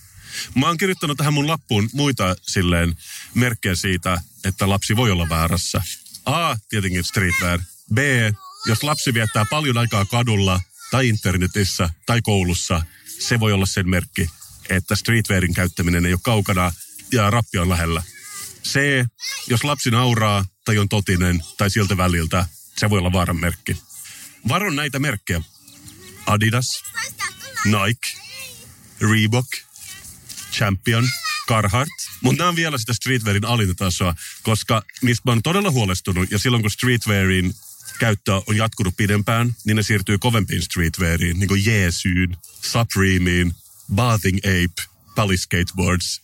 Mä oon kirjoittanut tähän mun lappuun muita silleen merkkejä siitä, että lapsi voi olla väärässä. A, tietenkin streetwear. B, jos lapsi viettää paljon aikaa kadulla tai internetissä tai koulussa, se voi olla sen merkki, että streetwearin käyttäminen ei ole kaukana ja rappi on lähellä. C, jos lapsi nauraa tai on totinen tai siltä väliltä, se voi olla vaaran merkki. Varon näitä merkkejä. Adidas, Nike, Reebok, Champion, Carhartt. Mutta nämä on vielä sitä streetwearin alinta tasoa, koska mistä mä oon todella huolestunut, ja silloin kun streetwearin käyttö on jatkunut pidempään, niin ne siirtyy kovempiin streetweariin, niin kuin Jeesyyn, Supremeen, Bathing Ape, Pally Skateboards.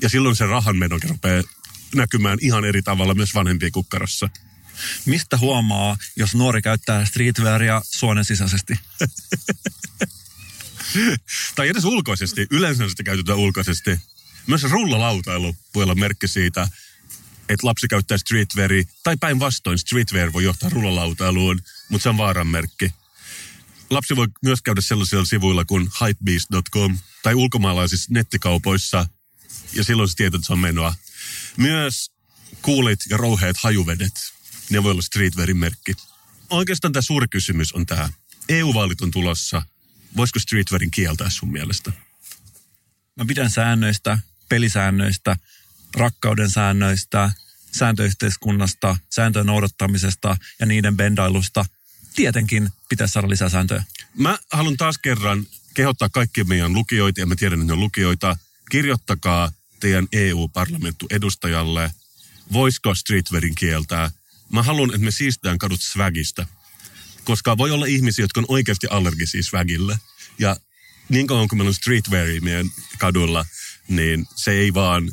Ja silloin se rahanmeno rupeaa näkymään ihan eri tavalla myös vanhempien kukkarossa. Mistä huomaa, jos nuori käyttää streetwearia suonen sisäisesti? tai edes ulkoisesti. Yleensä sitä käytetään ulkoisesti. Myös rullalautailu voi olla merkki siitä, että lapsi käyttää streetwearia, tai päinvastoin streetwear voi johtaa rullalautailuun, mutta se on vaaranmerkki. Lapsi voi myös käydä sellaisilla sivuilla kuin hypebeast.com tai ulkomaalaisissa nettikaupoissa, ja silloin se tietää, että se on menoa. Myös kuulit ja rouheet hajuvedet, ne voi olla streetwearin merkki. Oikeastaan tämä suuri kysymys on tämä. EU-vaalit on tulossa. Voisiko streetwearin kieltää sun mielestä? Mä pidän säännöistä, pelisäännöistä, rakkauden säännöistä, sääntöyhteiskunnasta, sääntöjen noudattamisesta ja niiden bendailusta. Tietenkin pitäisi saada lisää sääntöjä. Mä haluan taas kerran kehottaa kaikkia meidän lukijoita, ja mä tiedän, että ne on lukijoita, kirjoittakaa teidän EU-parlamenttu edustajalle, voisiko streetwearin kieltää. Mä haluan, että me siistään kadut swagista, koska voi olla ihmisiä, jotka on oikeasti allergisia swagille. Ja niin kauan kuin meillä on streetwearia meidän kadulla, niin se ei vaan...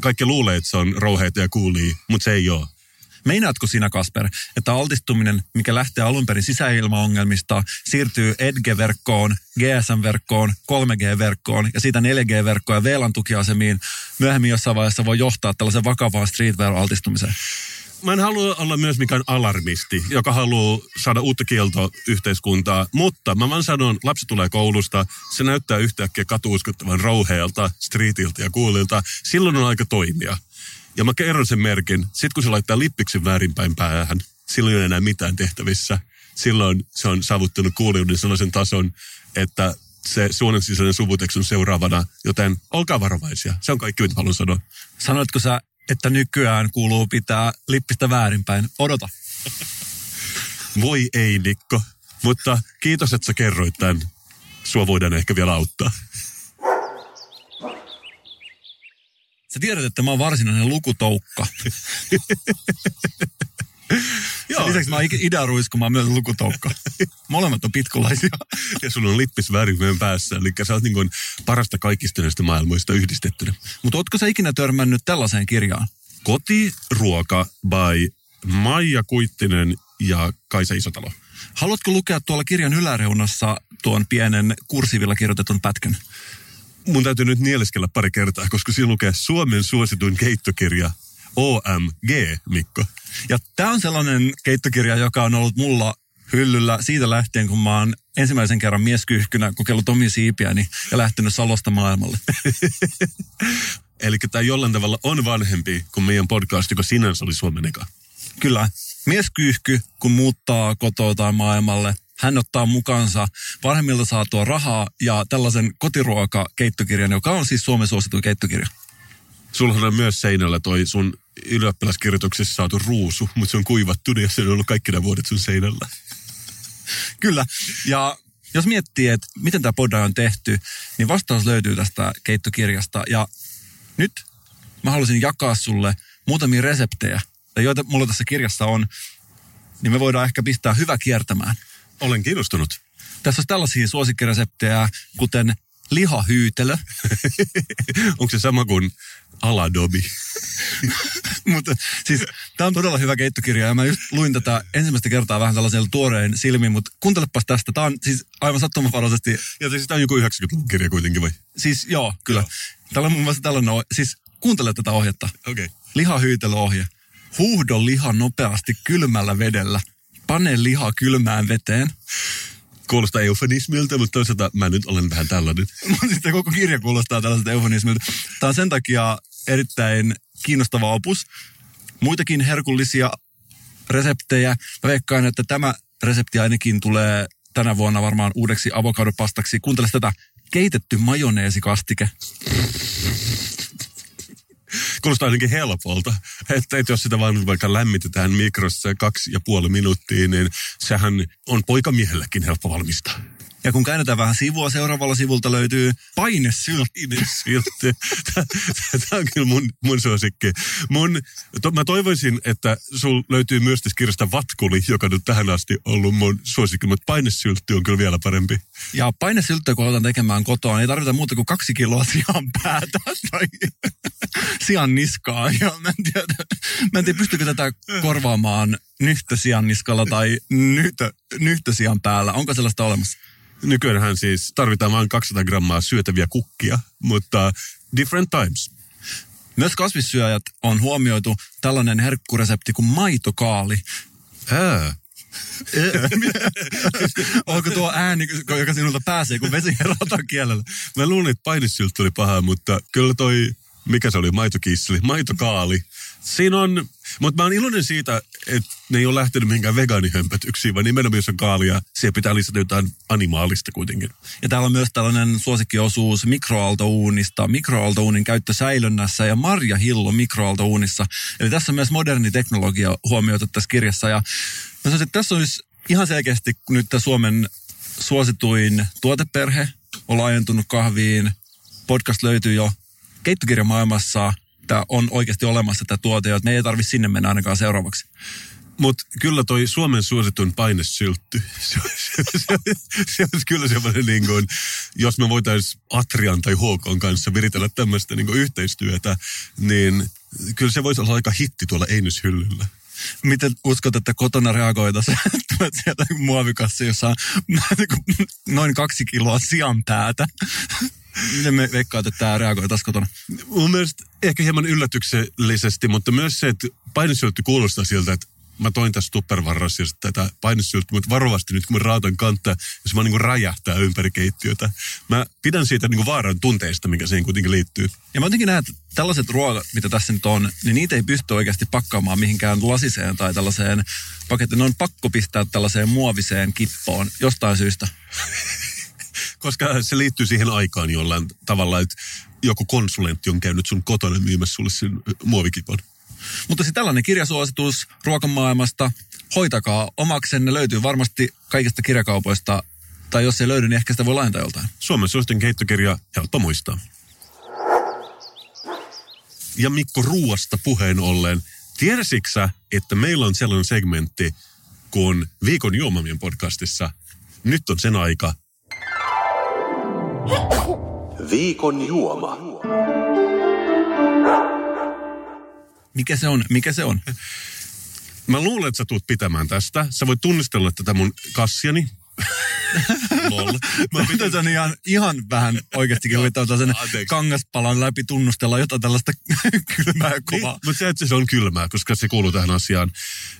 Kaikki luulee, että se on rouheita ja kuulia, mutta se ei ole. Meinaatko sinä, Kasper, että altistuminen, mikä lähtee alun perin sisäilmaongelmista, siirtyy EDGE-verkkoon, GSM-verkkoon, 3G-verkkoon ja siitä 4G-verkkoon ja VLAN tukiasemiin myöhemmin jossain vaiheessa voi johtaa tällaisen vakavaan streetwear-altistumiseen? Mä en halua olla myös mikään alarmisti, joka haluaa saada uutta kieltoa yhteiskuntaa, mutta mä vaan sanon, lapsi tulee koulusta, se näyttää yhtäkkiä katuuskottavan rouheelta, streetiltä ja kuulilta, silloin on aika toimia. Ja mä kerron sen merkin, sit kun se laittaa lippiksen väärinpäin päähän, silloin ei ole enää mitään tehtävissä. Silloin se on saavuttanut kuulijoiden sellaisen tason, että se suonen sisäinen on seuraavana, joten olkaa varovaisia. Se on kaikki, mitä haluan sanoa. Sanoitko sä, että nykyään kuuluu pitää lippistä väärinpäin? Odota. Voi ei, Nikko. Mutta kiitos, että sä kerroit tämän. Sua voidaan ehkä vielä auttaa. Sä tiedät, että mä oon varsinainen lukutoukka. Sen lisäksi mä oon idäruisku, mä oon myös lukutoukka. Molemmat on pitkulaisia. Ja sulla on lippis päässä, eli sä oot niin kuin parasta kaikista näistä maailmoista yhdistettynä. Mutta ootko sä ikinä törmännyt tällaiseen kirjaan? Kotiruoka by Maija Kuittinen ja Kaisa Isotalo. Haluatko lukea tuolla kirjan yläreunassa tuon pienen kursivilla kirjoitetun pätkän? Mun täytyy nyt nieleskellä pari kertaa, koska siinä lukee Suomen suosituin keittokirja OMG, Mikko. Ja tämä on sellainen keittokirja, joka on ollut mulla hyllyllä siitä lähtien, kun mä oon ensimmäisen kerran mieskyyhkynä kokeillut omia siipiäni ja lähtenyt Salosta maailmalle. Eli tämä jollain tavalla on vanhempi kuin meidän podcast, joka sinänsä oli Suomen eka. Kyllä. Mieskyyhky, kun muuttaa kotoa tai maailmalle, hän ottaa mukansa vanhemmilta saatua rahaa ja tällaisen kotiruoka-keittokirjan, joka on siis Suomen suosituin keittokirja. Sullahan on myös seinällä toi sun ylioppilaskirjoituksessa saatu ruusu, mutta se on kuivattu ja se on ollut kaikki nämä vuodet sun seinällä. Kyllä. Ja jos miettii, että miten tämä podda on tehty, niin vastaus löytyy tästä keittokirjasta. Ja nyt mä haluaisin jakaa sulle muutamia reseptejä, joita mulla tässä kirjassa on, niin me voidaan ehkä pistää hyvä kiertämään. Olen kiinnostunut. Tässä on tällaisia suosikkireseptejä, kuten lihahyytelö. Onko se sama kuin aladobi? Mutta siis tämä on todella hyvä keittokirja ja mä just luin tätä ensimmäistä kertaa vähän tällaisella tuoreen silmin, mutta kuuntelepas tästä. Tämä on siis aivan sattumanvaraisesti. Ja siis tämä on joku 90-luvun kirja kuitenkin vai? Siis joo, kyllä. Joo. Täällä on mun mielestä tällainen, siis kuuntele tätä ohjetta. Okei. Okay. Lihahyytelöohje. Huuhdo liha nopeasti kylmällä vedellä. Pane liha kylmään veteen. Kuulostaa eufemismiltä, mutta toisaalta mä nyt olen vähän tällainen. Sitten koko kirja kuulostaa tällaiselta eufemismilta. Tämä on sen takia erittäin kiinnostava opus. Muitakin herkullisia reseptejä. Mä veikkaan, että tämä resepti ainakin tulee tänä vuonna varmaan uudeksi avokadopastaksi. Kuuntele tätä keitetty majoneesikastike. Kuulostaa ainakin helpolta. Että, että jos sitä vaan vaikka lämmitetään mikrossa kaksi ja puoli minuuttia, niin sehän on poikamiehellekin helppo valmistaa. Ja kun käännetään vähän sivua, seuraavalla sivulta löytyy painesyltti. Tämä on kyllä mun, mun suosikki. Mun, to, mä toivoisin, että sul löytyy myös tästä kirjasta Vatkuli, joka nyt tähän asti ollut mun suosikki, mutta painesyltti on kyllä vielä parempi. Ja painesylttiä, kun aletaan tekemään kotoa, niin ei tarvita muuta kuin kaksi kiloa sian päätä tai sian niskaa. Ja mä en tiedä, mä en tiedä pystyykö tätä korvaamaan nyhtösian niskalla tai nyhtö, nyhtösian päällä. Onko sellaista olemassa? Nykyäänhän siis tarvitaan vain 200 grammaa syötäviä kukkia, mutta different times. Myös kasvissyöjät on huomioitu tällainen herkkuresepti kuin maitokaali. Ää. Onko tuo ääni, joka sinulta pääsee, kun vesi herotaan kielellä? Mä luulin, että painisyltty oli paha, mutta kyllä toi, mikä se oli, maitokisseli, maitokaali. Siinä on, mutta mä oon iloinen siitä, että ne ei ole lähtenyt mihinkään vegaanihömpötyksiin, vaan nimenomaan jos on kaalia, siihen pitää lisätä jotain animaalista kuitenkin. Ja täällä on myös tällainen suosikkiosuus mikroaaltouunista, mikroaaltouunin käyttö säilönnässä ja marjahillo mikroaaltouunissa. Eli tässä on myös moderni teknologia huomioitu tässä kirjassa. Ja mä sanoisin, että tässä olisi ihan selkeästi nyt Suomen suosituin tuoteperhe on laajentunut kahviin. Podcast löytyy jo keittokirjamaailmassa. Tämä on oikeasti olemassa tämä tuote, että me ei tarvitse sinne mennä ainakaan seuraavaksi. Mutta kyllä toi Suomen suosituin painesyltty, se, se, se, se olisi kyllä semmoinen, niin kuin, jos me voitaisiin Atrian tai HK kanssa viritellä tämmöistä niin yhteistyötä, niin kyllä se voisi olla aika hitti tuolla Einishyllyllä. Miten uskot, että kotona reagoitaisiin, että sieltä muovikassi, jossa on noin kaksi kiloa sian päätä? Miten me veikkaat, että tämä reagoitaisiin kotona? Mun mielestä ehkä hieman yllätyksellisesti, mutta myös se, että painesyltty kuulostaa siltä, että mä toin tässä tuppervarrassa tätä painesylttyä, mutta varovasti nyt kun mä raatan kantta, jos mä niin räjähtää ympäri keittiötä. Mä pidän siitä niin vaaran tunteista, mikä siihen kuitenkin liittyy. Ja mä jotenkin näen, että tällaiset ruoat, mitä tässä nyt on, niin niitä ei pysty oikeasti pakkaamaan mihinkään lasiseen tai tällaiseen pakettiin. Ne on pakko pistää tällaiseen muoviseen kippoon jostain syystä. Koska se liittyy siihen aikaan jollain tavalla, että joku konsulentti on käynyt sun kotona myymässä sulle sen muovikipon. Mutta sitten tällainen kirjasuositus ruokamaailmasta. Hoitakaa omaksenne. Löytyy varmasti kaikista kirjakaupoista. Tai jos ei löydy, niin ehkä sitä voi laajentaa joltain. Suomen suosituin keittokirja, helppo muistaa. Ja Mikko Ruuasta puheen ollen, tiedäsitkö että meillä on sellainen segmentti kuin Viikon juomamien podcastissa. Nyt on sen aika. Viikon juoma. Mikä se on? Mikä se on? Mä luulen, että sä tuut pitämään tästä. Sä voit tunnistella tätä mun kassiani. Lol. Mä sen ihan, ihan vähän oikeastikin yrittää sen kangaspalan läpi tunnustella jotain tällaista kylmää kovaa. Niin, mutta se, että se on kylmää, koska se kuuluu tähän asiaan.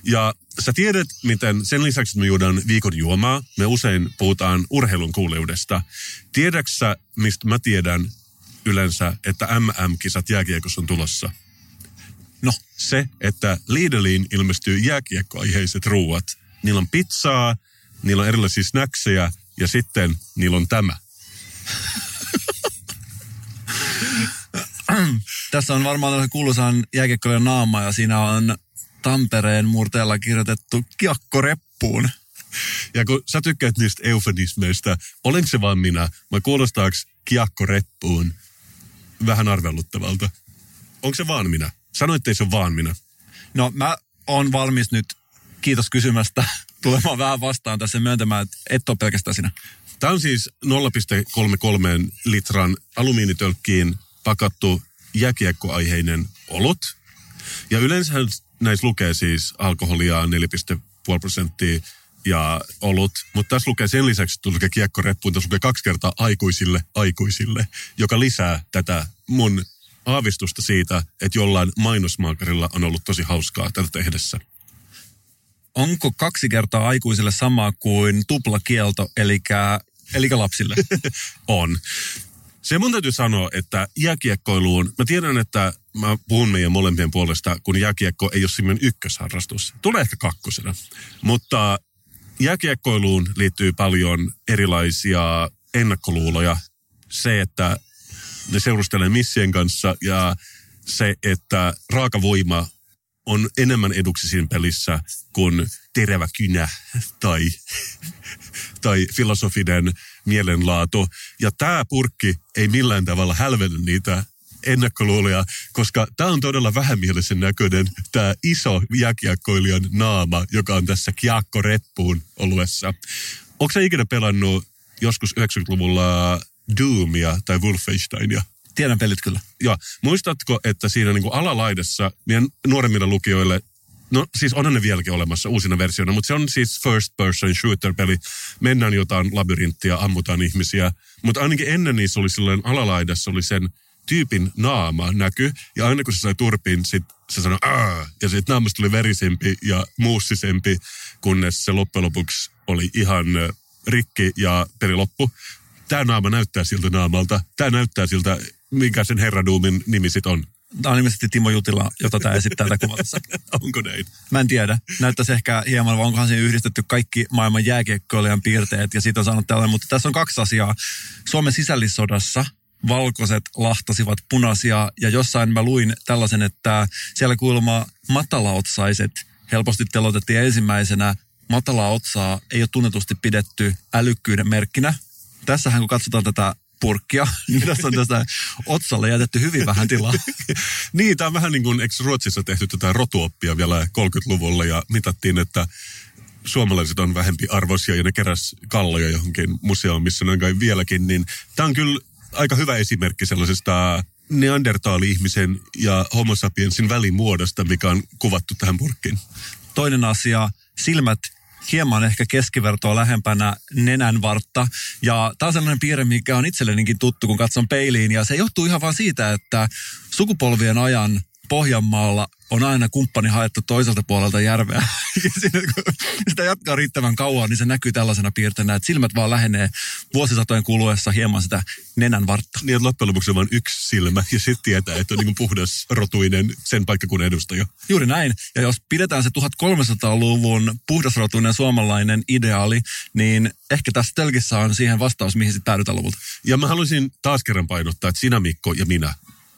Ja sä tiedät, miten sen lisäksi, että me juodaan viikon juomaa, me usein puhutaan urheilun kuuleudesta. Tiedäksä, mistä mä tiedän yleensä, että MM-kisat jääkiekossa on tulossa? No, se, että Lidliin ilmestyy jääkiekkoaiheiset ruuat. Niillä on pizzaa, niillä on erilaisia snackseja ja sitten niillä on tämä. Tässä on varmaan kuuluisaan jääkiekkojen naama ja siinä on Tampereen murteella kirjoitettu kiakko reppuun. Ja kun sä tykkäät niistä eufemismeista, olenko se vaan minä, vai kuulostaako kiakko reppuun vähän arveluttavalta? Onko se vaan minä? Sanoit, että se on vaan minä. No mä oon valmis nyt, kiitos kysymästä, tulemaan vähän vastaan tässä myöntämään, että et ole pelkästään sinä. Tämä on siis 0,33 litran alumiinitölkkiin pakattu jääkiekkoaiheinen olut. Ja yleensä näissä lukee siis alkoholia 4,5 prosenttia ja olut. Mutta tässä lukee sen lisäksi, että lukee kiekkoreppuun, tässä lukee kaksi kertaa aikuisille aikuisille, joka lisää tätä mun aavistusta siitä, että jollain mainosmaakarilla on ollut tosi hauskaa tätä tehdessä. Onko kaksi kertaa aikuisille sama kuin tuplakielto, eli, eli lapsille? on. Se mun täytyy sanoa, että jääkiekkoiluun, mä tiedän, että mä puhun meidän molempien puolesta, kun jääkiekko ei ole semmoinen ykkösharrastus. Tulee ehkä kakkosena. Mutta jääkiekkoiluun liittyy paljon erilaisia ennakkoluuloja. Se, että ne seurustelee missien kanssa ja se, että raakavoima on enemmän eduksi siinä pelissä kuin terävä kynä tai, tai filosofinen mielenlaatu. Ja tämä purkki ei millään tavalla hälvennä niitä ennakkoluuloja, koska tämä on todella vähämielisen näköinen, tämä iso jääkiekkoilijan naama, joka on tässä kiakkoreppuun oluessa. Onko sä ikinä pelannut joskus 90-luvulla Doomia tai Wolfensteinia? Tiedän pelit kyllä. Ja muistatko, että siinä niin kuin alalaidassa meidän nuoremmille lukijoille, no siis onhan ne vieläkin olemassa uusina versioina, mutta se on siis first person shooter peli. Mennään jotain labyrinttiä, ammutaan ihmisiä. Mutta ainakin ennen niissä oli silloin alalaidassa oli sen tyypin naama näky. Ja aina kun se sai turpin, sit se sanoi Aa! ja sitten naamasta tuli verisempi ja muussisempi, kunnes se loppujen lopuksi oli ihan rikki ja peli loppu. Tämä naama näyttää siltä naamalta. Tämä näyttää siltä, mikä sen herraduumin nimi sitten on. Tämä on ilmeisesti Timo Jutila, jota tämä esittää tätä kuvassa. Onko näin? Mä en tiedä. Näyttäisi ehkä hieman, vai onkohan siinä yhdistetty kaikki maailman jääkiekkoilijan piirteet ja siitä on saanut tällainen. Mutta tässä on kaksi asiaa. Suomen sisällissodassa valkoiset lahtasivat punaisia ja jossain mä luin tällaisen, että siellä kuulemma matalaotsaiset helposti telotettiin ensimmäisenä. Matalaa otsaa ei ole tunnetusti pidetty älykkyyden merkkinä. Tässähän kun katsotaan tätä purkkia, niin tässä on tästä otsalle jätetty hyvin vähän tilaa. Niin, tämä on vähän niin kuin, eikö Ruotsissa tehty tätä rotuoppia vielä 30-luvulla ja mitattiin, että suomalaiset on vähempi arvoisia ja ne keräs kalloja johonkin museoon, missä ne on kai vieläkin, niin tämä on kyllä aika hyvä esimerkki sellaisesta neandertaali-ihmisen ja homo sapiensin välimuodosta, mikä on kuvattu tähän purkkiin. Toinen asia, silmät hieman ehkä keskivertoa lähempänä nenän vartta. Ja tämä on sellainen piirre, mikä on itsellenikin tuttu, kun katson peiliin. Ja se johtuu ihan vaan siitä, että sukupolvien ajan Pohjanmaalla on aina kumppani haettu toiselta puolelta järveä. Siinä, kun sitä jatkaa riittävän kauan, niin se näkyy tällaisena piirteenä, että silmät vaan lähenee vuosisatojen kuluessa hieman sitä nenän vartta. Niin, että loppujen lopuksi on vain yksi silmä ja sitten tietää, että on niin puhdas rotuinen sen paikkakunnan edustaja. Juuri näin. Ja jos pidetään se 1300-luvun puhdasrotuinen suomalainen ideaali, niin ehkä tässä telkissä on siihen vastaus, mihin sitten päädytään lopulta. Ja mä haluaisin taas kerran painottaa, että sinä Mikko ja minä,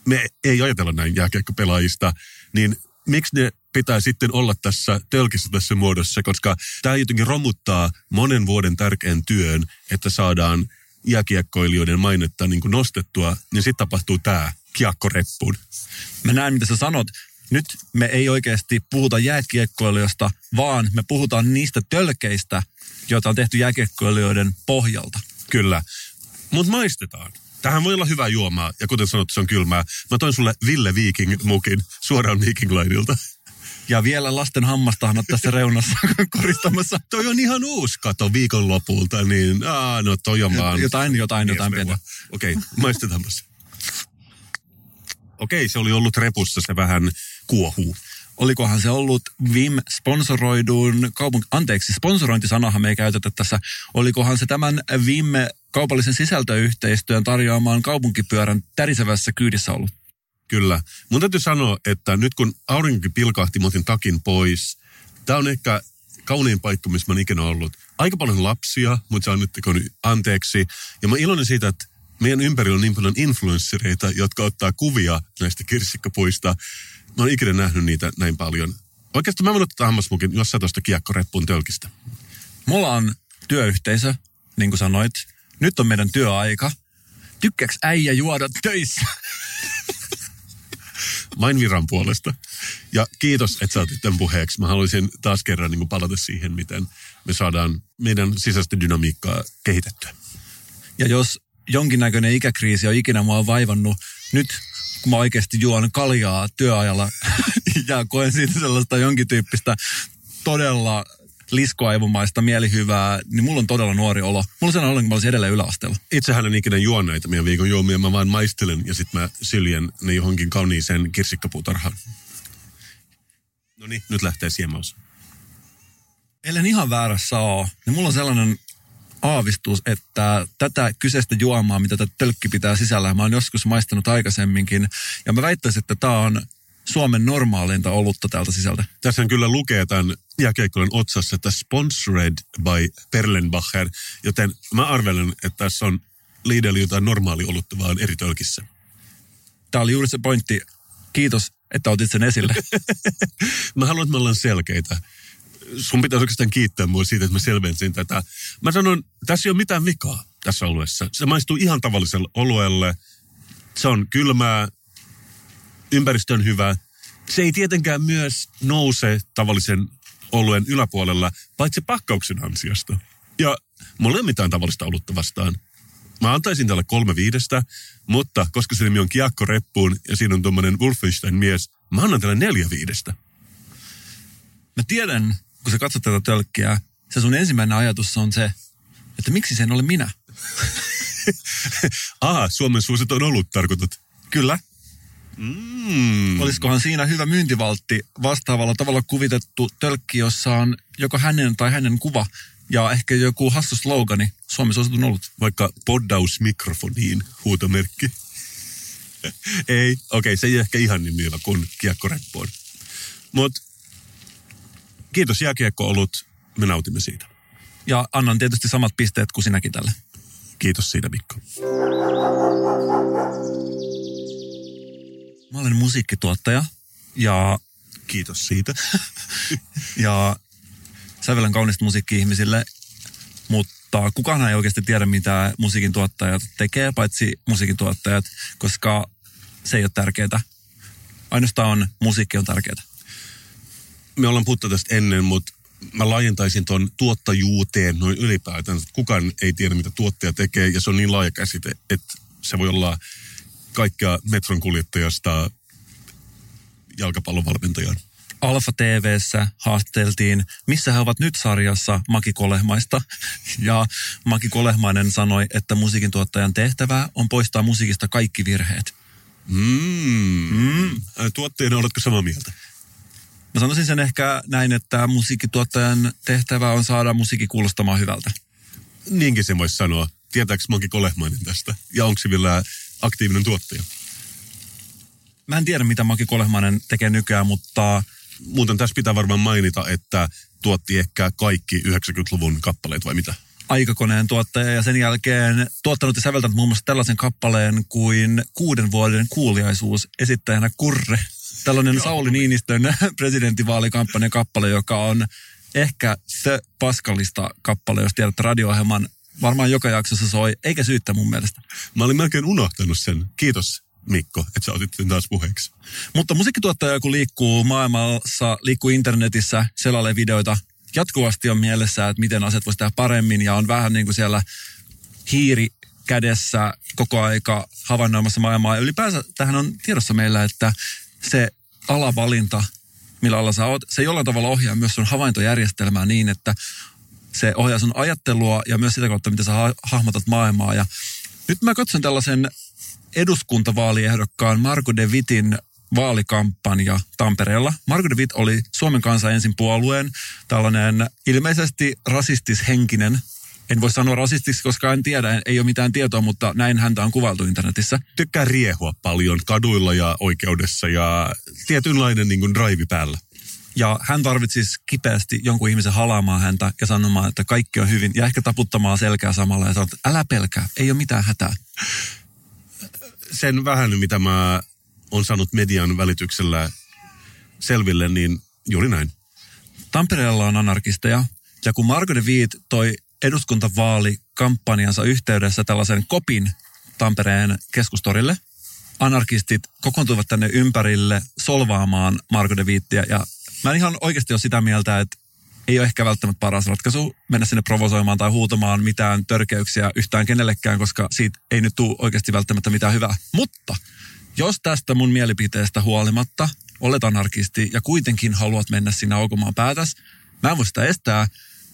me ei ajatella näin jääkiekkopelaajista, niin miksi ne pitää sitten olla tässä tölkissä tässä muodossa, koska tämä jotenkin romuttaa monen vuoden tärkeän työn, että saadaan jääkiekkoilijoiden mainetta niin kuin nostettua, niin sitten tapahtuu tämä kiekkoreppuun. Mä näen, mitä sä sanot. Nyt me ei oikeasti puhuta jääkiekkoilijoista, vaan me puhutaan niistä tölkeistä, joita on tehty jääkiekkoilijoiden pohjalta. Kyllä. Mutta maistetaan. Tähän voi olla hyvä juomaa, ja kuten sanottu, se on kylmää. Mä toin sulle Ville Viking mukin suoraan Viking Lineilta. Ja vielä lasten hammastahnat tässä reunassa koristamassa. Toi on ihan uusi kato viikonlopulta, niin aa, no toi on vaan... Jotain, jotain, jotain pientä. Okei, okay, maistetaanpa se. Okei, se oli ollut repussa, se vähän kuohuu. Olikohan se ollut Vim sponsoroidun kaupunki... Anteeksi, sponsorointisanahan me ei käytetä tässä. Olikohan se tämän Vim kaupallisen sisältöyhteistyön tarjoamaan kaupunkipyörän tärisevässä kyydissä ollut? Kyllä. Mun täytyy sanoa, että nyt kun aurinkokin pilkahti, mä otin takin pois. Tämä on ehkä kaunein paikka, missä mä oon ikinä ollut. Aika paljon lapsia, mutta se on nyt anteeksi. Ja mä iloinen siitä, että meidän ympärillä on niin paljon influenssereita, jotka ottaa kuvia näistä kirsikkapuista. Mä oon ikinä nähnyt niitä näin paljon. Oikeastaan mä voin ottaa hammasmukin jossain tuosta kiekkoreppuun tölkistä. Mulla on työyhteisö, niin kuin sanoit. Nyt on meidän työaika. Tykkääks äijä juoda töissä? Main viran puolesta. Ja kiitos, että sä otit tämän puheeksi. Mä haluaisin taas kerran niin palata siihen, miten me saadaan meidän sisäistä dynamiikkaa kehitettyä. Ja jos jonkinnäköinen ikäkriisi on ikinä mua vaivannut, nyt kun mä oikeasti juon kaljaa työajalla ja koen siitä sellaista jonkin tyyppistä todella liskoaivomaista mielihyvää, niin mulla on todella nuori olo. Mulla on sellainen olo, kun mä olisin edelleen yläasteella. Itsehän en ikinä juon näitä meidän viikon juomia, mä vaan maistelen ja sitten mä syljen ne johonkin kauniiseen kirsikkapuutarhaan. No niin, nyt lähtee siemaus. Ellen ihan väärässä ole, niin mulla on sellainen aavistus, että tätä kyseistä juomaa, mitä tätä tölkki pitää sisällä, mä oon joskus maistanut aikaisemminkin. Ja mä väittäisin, että tämä on Suomen normaalinta olutta täältä sisältä. Tässä kyllä lukee tämän jääkeikkojen otsassa, että sponsored by Perlenbacher, joten mä arvelen, että tässä on Lidl jotain normaali olutta vaan eri tölkissä. Tämä oli juuri se pointti. Kiitos, että otit sen esille. Mä haluan, että me ollaan selkeitä. Sun pitäisi oikeastaan kiittää mua siitä, että mä selvensin tätä. Mä sanon, tässä ei ole mitään vikaa tässä oluessa. Se maistuu ihan tavalliselle oluelle. Se on kylmää, ympäristö on hyvä. Se ei tietenkään myös nouse tavallisen oluen yläpuolella, paitsi pakkauksen ansiosta. Ja mulla ei ole mitään tavallista olutta vastaan. Mä antaisin tälle kolme viidestä, mutta koska se nimi on Kiakko Reppuun ja siinä on tuommoinen Wolfenstein-mies, mä annan tälle neljä viidestä. Mä tiedän, kun sä katsot tätä tölkkiä, se sun ensimmäinen ajatus on se, että miksi sen ole minä? Aha, Suomen suosittu on ollut tarkoitat. Kyllä. Mm. Olisikohan siinä hyvä myyntivaltti vastaavalla tavalla kuvitettu tölkki, jossa on joko hänen tai hänen kuva ja ehkä joku hassu slogani. Suomi suositun ollut. Vaikka poddaus mikrofoniin huutomerkki. ei, okei, okay, se ei ehkä ihan niin myyvä kuin kiekkoreppoon. Mutta kiitos jääkiekko ollut, me nautimme siitä. Ja annan tietysti samat pisteet kuin sinäkin tälle. Kiitos siitä Mikko. Mä olen musiikkituottaja ja, Kiitos siitä. ja sävellän kaunista musiikkia ihmisille, mutta kukaan ei oikeasti tiedä, mitä musiikin tuottajat tekee, paitsi musiikin tuottajat, koska se ei ole tärkeää. Ainoastaan musiikki on tärkeää. Me ollaan puhuttu tästä ennen, mutta mä laajentaisin tuon tuottajuuteen noin ylipäätään. Kukaan ei tiedä, mitä tuottaja tekee, ja se on niin laaja käsite, että se voi olla kaikkea metron kuljettajasta jalkapallovalmentajaan. Alfa TVssä haasteltiin, missä he ovat nyt sarjassa Maki Kolehmaista. Ja Maki Kolehmainen sanoi, että musiikin tuottajan tehtävä on poistaa musiikista kaikki virheet. Mm. Mm. Tuottajana oletko samaa mieltä? Mä sanoisin sen ehkä näin, että musiikkituottajan tehtävä on saada musiikki kuulostamaan hyvältä. Niinkin se voisi sanoa. Tietääkö Maki Kolehmainen tästä? Ja onko se vielä aktiivinen tuottaja? Mä en tiedä, mitä Maki Kolehmainen tekee nykyään, mutta Muuten tässä pitää varmaan mainita, että tuotti ehkä kaikki 90-luvun kappaleet vai mitä? aikakoneen tuottaja ja sen jälkeen tuottanut ja säveltänyt muun muassa tällaisen kappaleen kuin kuuden vuoden kuuliaisuus esittäjänä Kurre. Tällainen Sauli Niinistön presidentinvaalikampanjan kappale, joka on ehkä se paskallista kappale, jos tiedät radio-ohjelman. Varmaan joka jaksossa soi, eikä syyttä mun mielestä. Mä olin melkein unohtanut sen. Kiitos Mikko, että sä otit sen taas puheeksi. Mutta musiikkituottaja, kun liikkuu maailmassa, liikkuu internetissä, selailee videoita, jatkuvasti on mielessä, että miten asiat voisi tehdä paremmin ja on vähän niin kuin siellä hiiri kädessä koko aika havainnoimassa maailmaa. Ja ylipäänsä tähän on tiedossa meillä, että se alavalinta, millä alla sä oot, se jollain tavalla ohjaa myös sun havaintojärjestelmää niin, että se ohjaa sun ajattelua ja myös sitä kautta, miten sä ha- hahmotat maailmaa. Ja nyt mä katson tällaisen eduskuntavaaliehdokkaan Marko de Vitin vaalikampanja Tampereella. Marko de Witt oli Suomen kansan ensin puolueen tällainen ilmeisesti rasistishenkinen, en voi sanoa rasistiksi, koska en tiedä, ei ole mitään tietoa, mutta näin häntä on kuvailtu internetissä. Tykkää riehua paljon kaduilla ja oikeudessa ja tietynlainen niin kuin drive päällä. Ja hän tarvitsisi kipeästi jonkun ihmisen halaamaan häntä ja sanomaan, että kaikki on hyvin. Ja ehkä taputtamaan selkää samalla ja sanoa, että älä pelkää, ei ole mitään hätää. Sen vähän, mitä mä on saanut median välityksellä selville, niin juuri näin. Tampereella on anarkisteja. Ja kun Marko de Viit toi eduskuntavaalikampanjansa yhteydessä tällaisen kopin Tampereen keskustorille, anarkistit kokoontuivat tänne ympärille solvaamaan Marko de Viittiä. Ja mä en ihan oikeasti ole sitä mieltä, että ei ole ehkä välttämättä paras ratkaisu mennä sinne provosoimaan tai huutamaan mitään törkeyksiä yhtään kenellekään, koska siitä ei nyt tule oikeasti välttämättä mitään hyvää. Mutta jos tästä mun mielipiteestä huolimatta olet anarkisti ja kuitenkin haluat mennä sinne aukomaan päätäs, mä en voi sitä estää,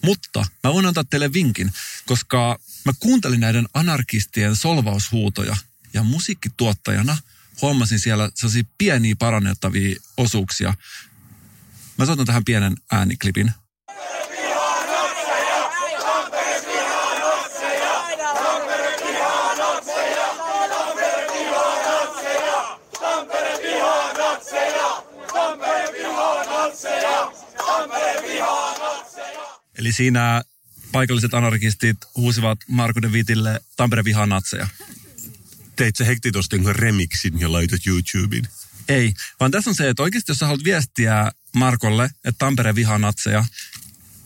mutta mä voin antaa teille vinkin, koska mä kuuntelin näiden anarkistien solvaushuutoja ja musiikkituottajana huomasin siellä sellaisia pieniä parannettavia osuuksia. Mä soitan tähän pienen ääniklipin. Eli siinä paikalliset anarkistit huusivat Marko de Vitille Tampere vihaa natseja. Teit sä heti tosta jonkun remixin ja laitat YouTubeen? Ei, vaan tässä on se, että oikeasti jos sä haluat viestiä Markolle, että Tampere vihaa natseja,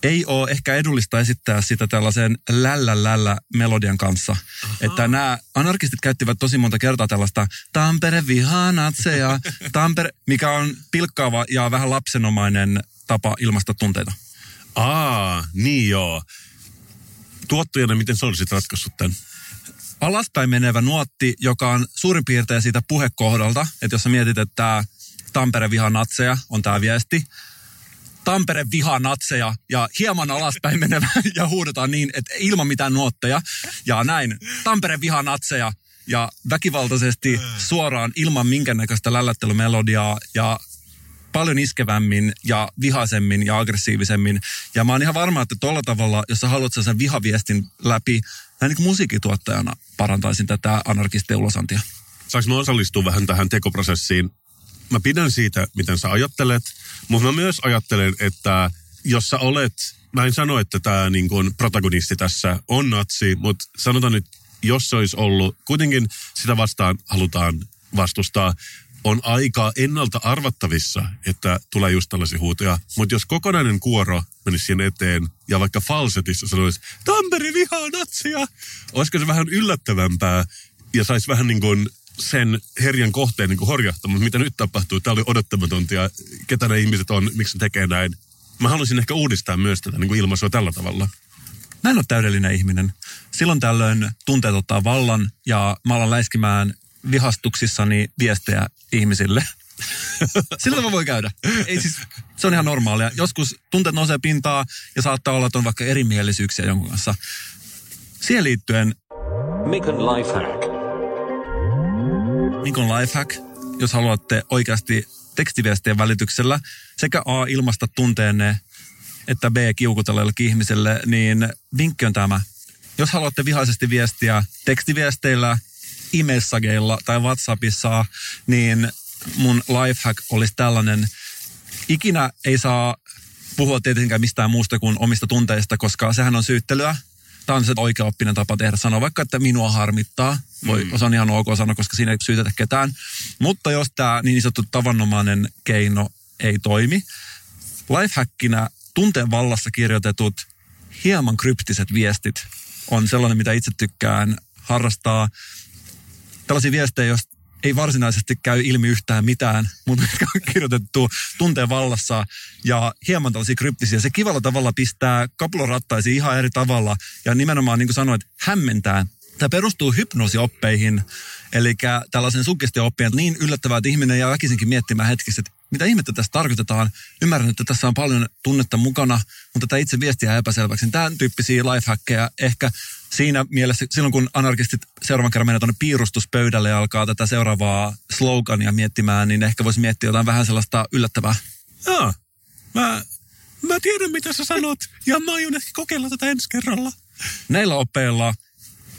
ei ole ehkä edullista esittää sitä tällaisen lällä lällä melodian kanssa. Aha. Että nämä anarkistit käyttivät tosi monta kertaa tällaista Tampere vihaa natseja, Tampere, mikä on pilkkaava ja vähän lapsenomainen tapa ilmaista tunteita. Aa, niin joo. Tuottajana, miten sä olisit ratkaissut tämän? Alaspäin menevä nuotti, joka on suurin piirtein siitä puhekohdalta, että jos sä mietit, että tämä Tampere vihaa natseja on tämä viesti, Tampere vihaa natseja ja hieman alaspäin menevä ja huudetaan niin, että ilman mitään nuotteja ja näin. Tampere vihaa natseja ja väkivaltaisesti suoraan ilman minkäännäköistä lällättelymelodiaa ja paljon iskevämmin ja vihaisemmin ja aggressiivisemmin. Ja mä oon ihan varma, että tuolla tavalla, jos sä haluat sen vihaviestin läpi, näin niin kuin musiikituottajana parantaisin tätä anarkistia ulosantia. Saanko mä osallistua vähän tähän tekoprosessiin? Mä pidän siitä, miten sä ajattelet, mutta mä myös ajattelen, että jos sä olet, mä en sano, että tämä niin protagonisti tässä on natsi, mutta sanotaan nyt, jos se olisi ollut, kuitenkin sitä vastaan halutaan vastustaa, on aika ennalta arvattavissa, että tulee just tällaisia huutoja. Mutta jos kokonainen kuoro menisi siihen eteen ja vaikka falsetissa sanoisi, Tamperi vihaa natsia, olisiko se vähän yllättävämpää ja saisi vähän niin kuin sen herjan kohteen niin horjahtamaan, mitä nyt tapahtuu. Tämä oli odottamatonta ja ketä ne ihmiset on, miksi ne tekee näin. Mä haluaisin ehkä uudistaa myös tätä niin ilmaisua tällä tavalla. Mä en ole täydellinen ihminen. Silloin tällöin tunteet ottaa vallan ja mä alan läiskimään vihastuksissani viestejä ihmisille. Sillä tavalla voi käydä. Ei siis, se on ihan normaalia. Joskus tunteet nousee pintaa ja saattaa olla, että on vaikka erimielisyyksiä jonkun kanssa. Siihen liittyen Mikon Lifehack. Mikon Lifehack, jos haluatte oikeasti tekstiviestien välityksellä sekä A ilmasta tunteenne että B kiukutella jollekin ihmiselle, niin vinkki on tämä. Jos haluatte vihaisesti viestiä tekstiviesteillä, e-messageilla tai WhatsAppissa, niin mun lifehack olisi tällainen. Ikinä ei saa puhua tietenkään mistään muusta kuin omista tunteista, koska sehän on syyttelyä. Tämä on se oikea oppinen tapa tehdä. Sanoa vaikka, että minua harmittaa. Voi, mm. Se on ihan ok sanoa, koska siinä ei syytetä ketään. Mutta jos tämä niin sanottu tavanomainen keino ei toimi, lifehackinä tunteen vallassa kirjoitetut hieman kryptiset viestit on sellainen, mitä itse tykkään harrastaa. Tällaisia viestejä, joista ei varsinaisesti käy ilmi yhtään mitään, mutta on kirjoitettu tunteen vallassa ja hieman tällaisia kryptisiä. Se kivalla tavalla pistää kapulorattaisiin ihan eri tavalla ja nimenomaan niin kuin sanoit, hämmentää. Tämä perustuu hypnoosioppeihin, eli tällaisen suggestio-oppien niin yllättävää, että ihminen jää väkisinkin miettimään hetkisesti, että mitä ihmettä tässä tarkoitetaan. Ymmärrän, että tässä on paljon tunnetta mukana, mutta tämä itse viesti jää epäselväksi. Tämän tyyppisiä lifehackeja ehkä siinä mielessä, silloin kun anarkistit seuraavan kerran menee tuonne piirustuspöydälle ja alkaa tätä seuraavaa slogania miettimään, niin ehkä voisi miettiä jotain vähän sellaista yllättävää. Joo, mä, mä tiedän mitä sä sanot ja mä aion ehkä kokeilla tätä ensi kerralla. Näillä oppeilla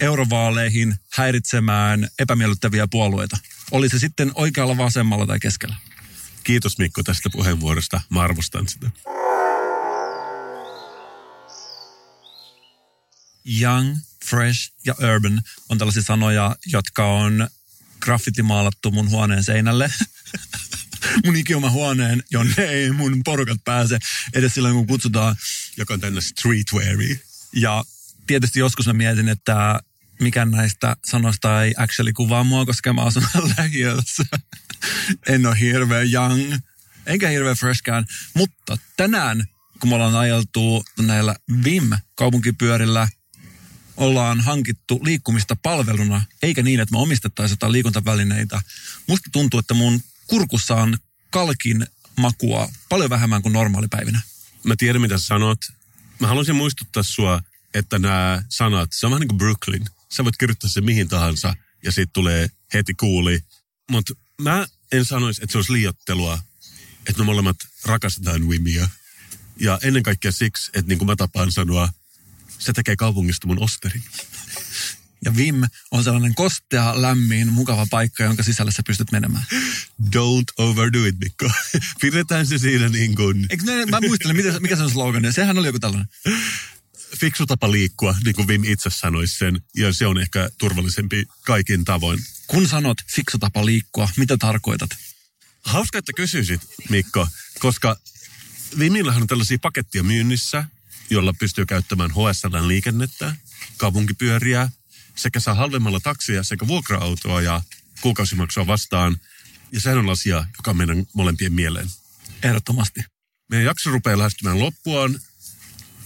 eurovaaleihin häiritsemään epämiellyttäviä puolueita. Oli se sitten oikealla, vasemmalla tai keskellä. Kiitos Mikko tästä puheenvuorosta. Mä arvostan sitä. Young, fresh ja urban on tällaisia sanoja, jotka on graffitimaalattu mun huoneen seinälle. mun ikioma huoneen, jonne ei mun porukat pääse edes silloin, kun kutsutaan. Joka on tänne streetweari. Ja tietysti joskus mä mietin, että mikään näistä sanoista ei actually kuvaa mua, koska mä asun lähiössä. en ole hirveän young, enkä hirveän freshkään. Mutta tänään, kun me ollaan ajeltu näillä VIM-kaupunkipyörillä, ollaan hankittu liikkumista palveluna, eikä niin, että me omistettaisiin jotain liikuntavälineitä. Musta tuntuu, että mun kurkussa on kalkin makua paljon vähemmän kuin normaalipäivinä. Mä tiedän, mitä sanot. Mä haluaisin muistuttaa sua, että nämä sanat, se on vähän niin kuin Brooklyn. Sä voit kirjoittaa se mihin tahansa ja siitä tulee heti kuuli. Mutta mä en sanoisi, että se olisi liiottelua, että me molemmat rakastetaan Wimia. Ja ennen kaikkea siksi, että niin kuin mä tapaan sanoa, se tekee kaupungista mun osterin. Ja Vim on sellainen kostea, lämmin, mukava paikka, jonka sisällä sä pystyt menemään. Don't overdo it, Mikko. Pidetään se siinä niin kuin... Eikö ne, mä muistelen, mikä, mikä se on slogan, sehän oli joku tällainen. Fiksu tapa liikkua, niin kuin Vim itse sanoisi sen, ja se on ehkä turvallisempi kaikin tavoin. Kun sanot fiksu tapa liikkua, mitä tarkoitat? Hauska, että kysyisit, Mikko, koska Vimillähän on tällaisia pakettia myynnissä, jolla pystyy käyttämään HSL-liikennettä, kaupunkipyöriä, sekä saa halvemmalla taksia sekä vuokra-autoa ja kuukausimaksua vastaan. Ja sehän on asia, joka on meidän molempien mieleen. Ehdottomasti. Meidän jakso rupeaa lähestymään loppuaan.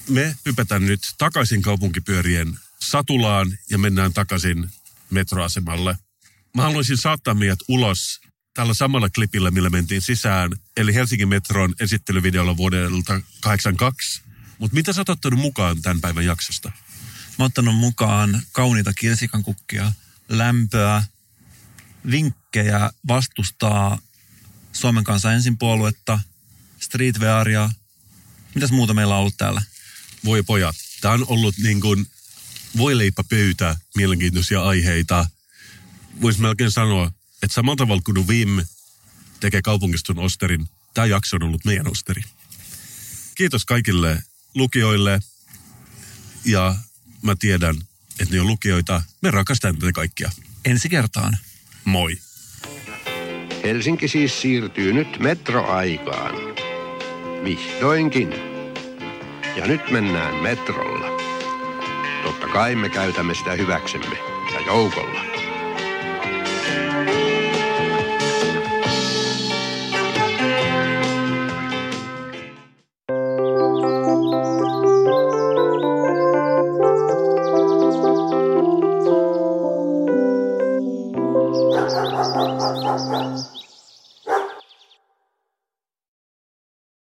Me hypätään nyt takaisin kaupunkipyörien satulaan ja mennään takaisin metroasemalle. Mä haluaisin saattaa meidät ulos tällä samalla klipillä, millä mentiin sisään, eli Helsingin metron esittelyvideolla vuodelta 82. Mutta mitä sä oot ottanut mukaan tämän päivän jaksosta? Mä oon ottanut mukaan kauniita kirsikan kukkia, lämpöä, vinkkejä vastustaa Suomen kanssa ensin puoluetta, streetwearia. Mitäs muuta meillä on ollut täällä? Voi pojat, tämä on ollut niin kuin voileipäpöytä, mielenkiintoisia aiheita. Voisi melkein sanoa, että samalla tavalla kuin Vim tekee kaupungistun osterin, tämä jakso on ollut meidän osteri. Kiitos kaikille lukijoille ja mä tiedän, että ne on lukijoita. Me rakastamme tätä kaikkia. Ensi kertaan. Moi. Helsinki siis siirtyy nyt metroaikaan. Vihdoinkin. Ja nyt mennään metrolla. Totta kai me käytämme sitä hyväksemme ja joukolla.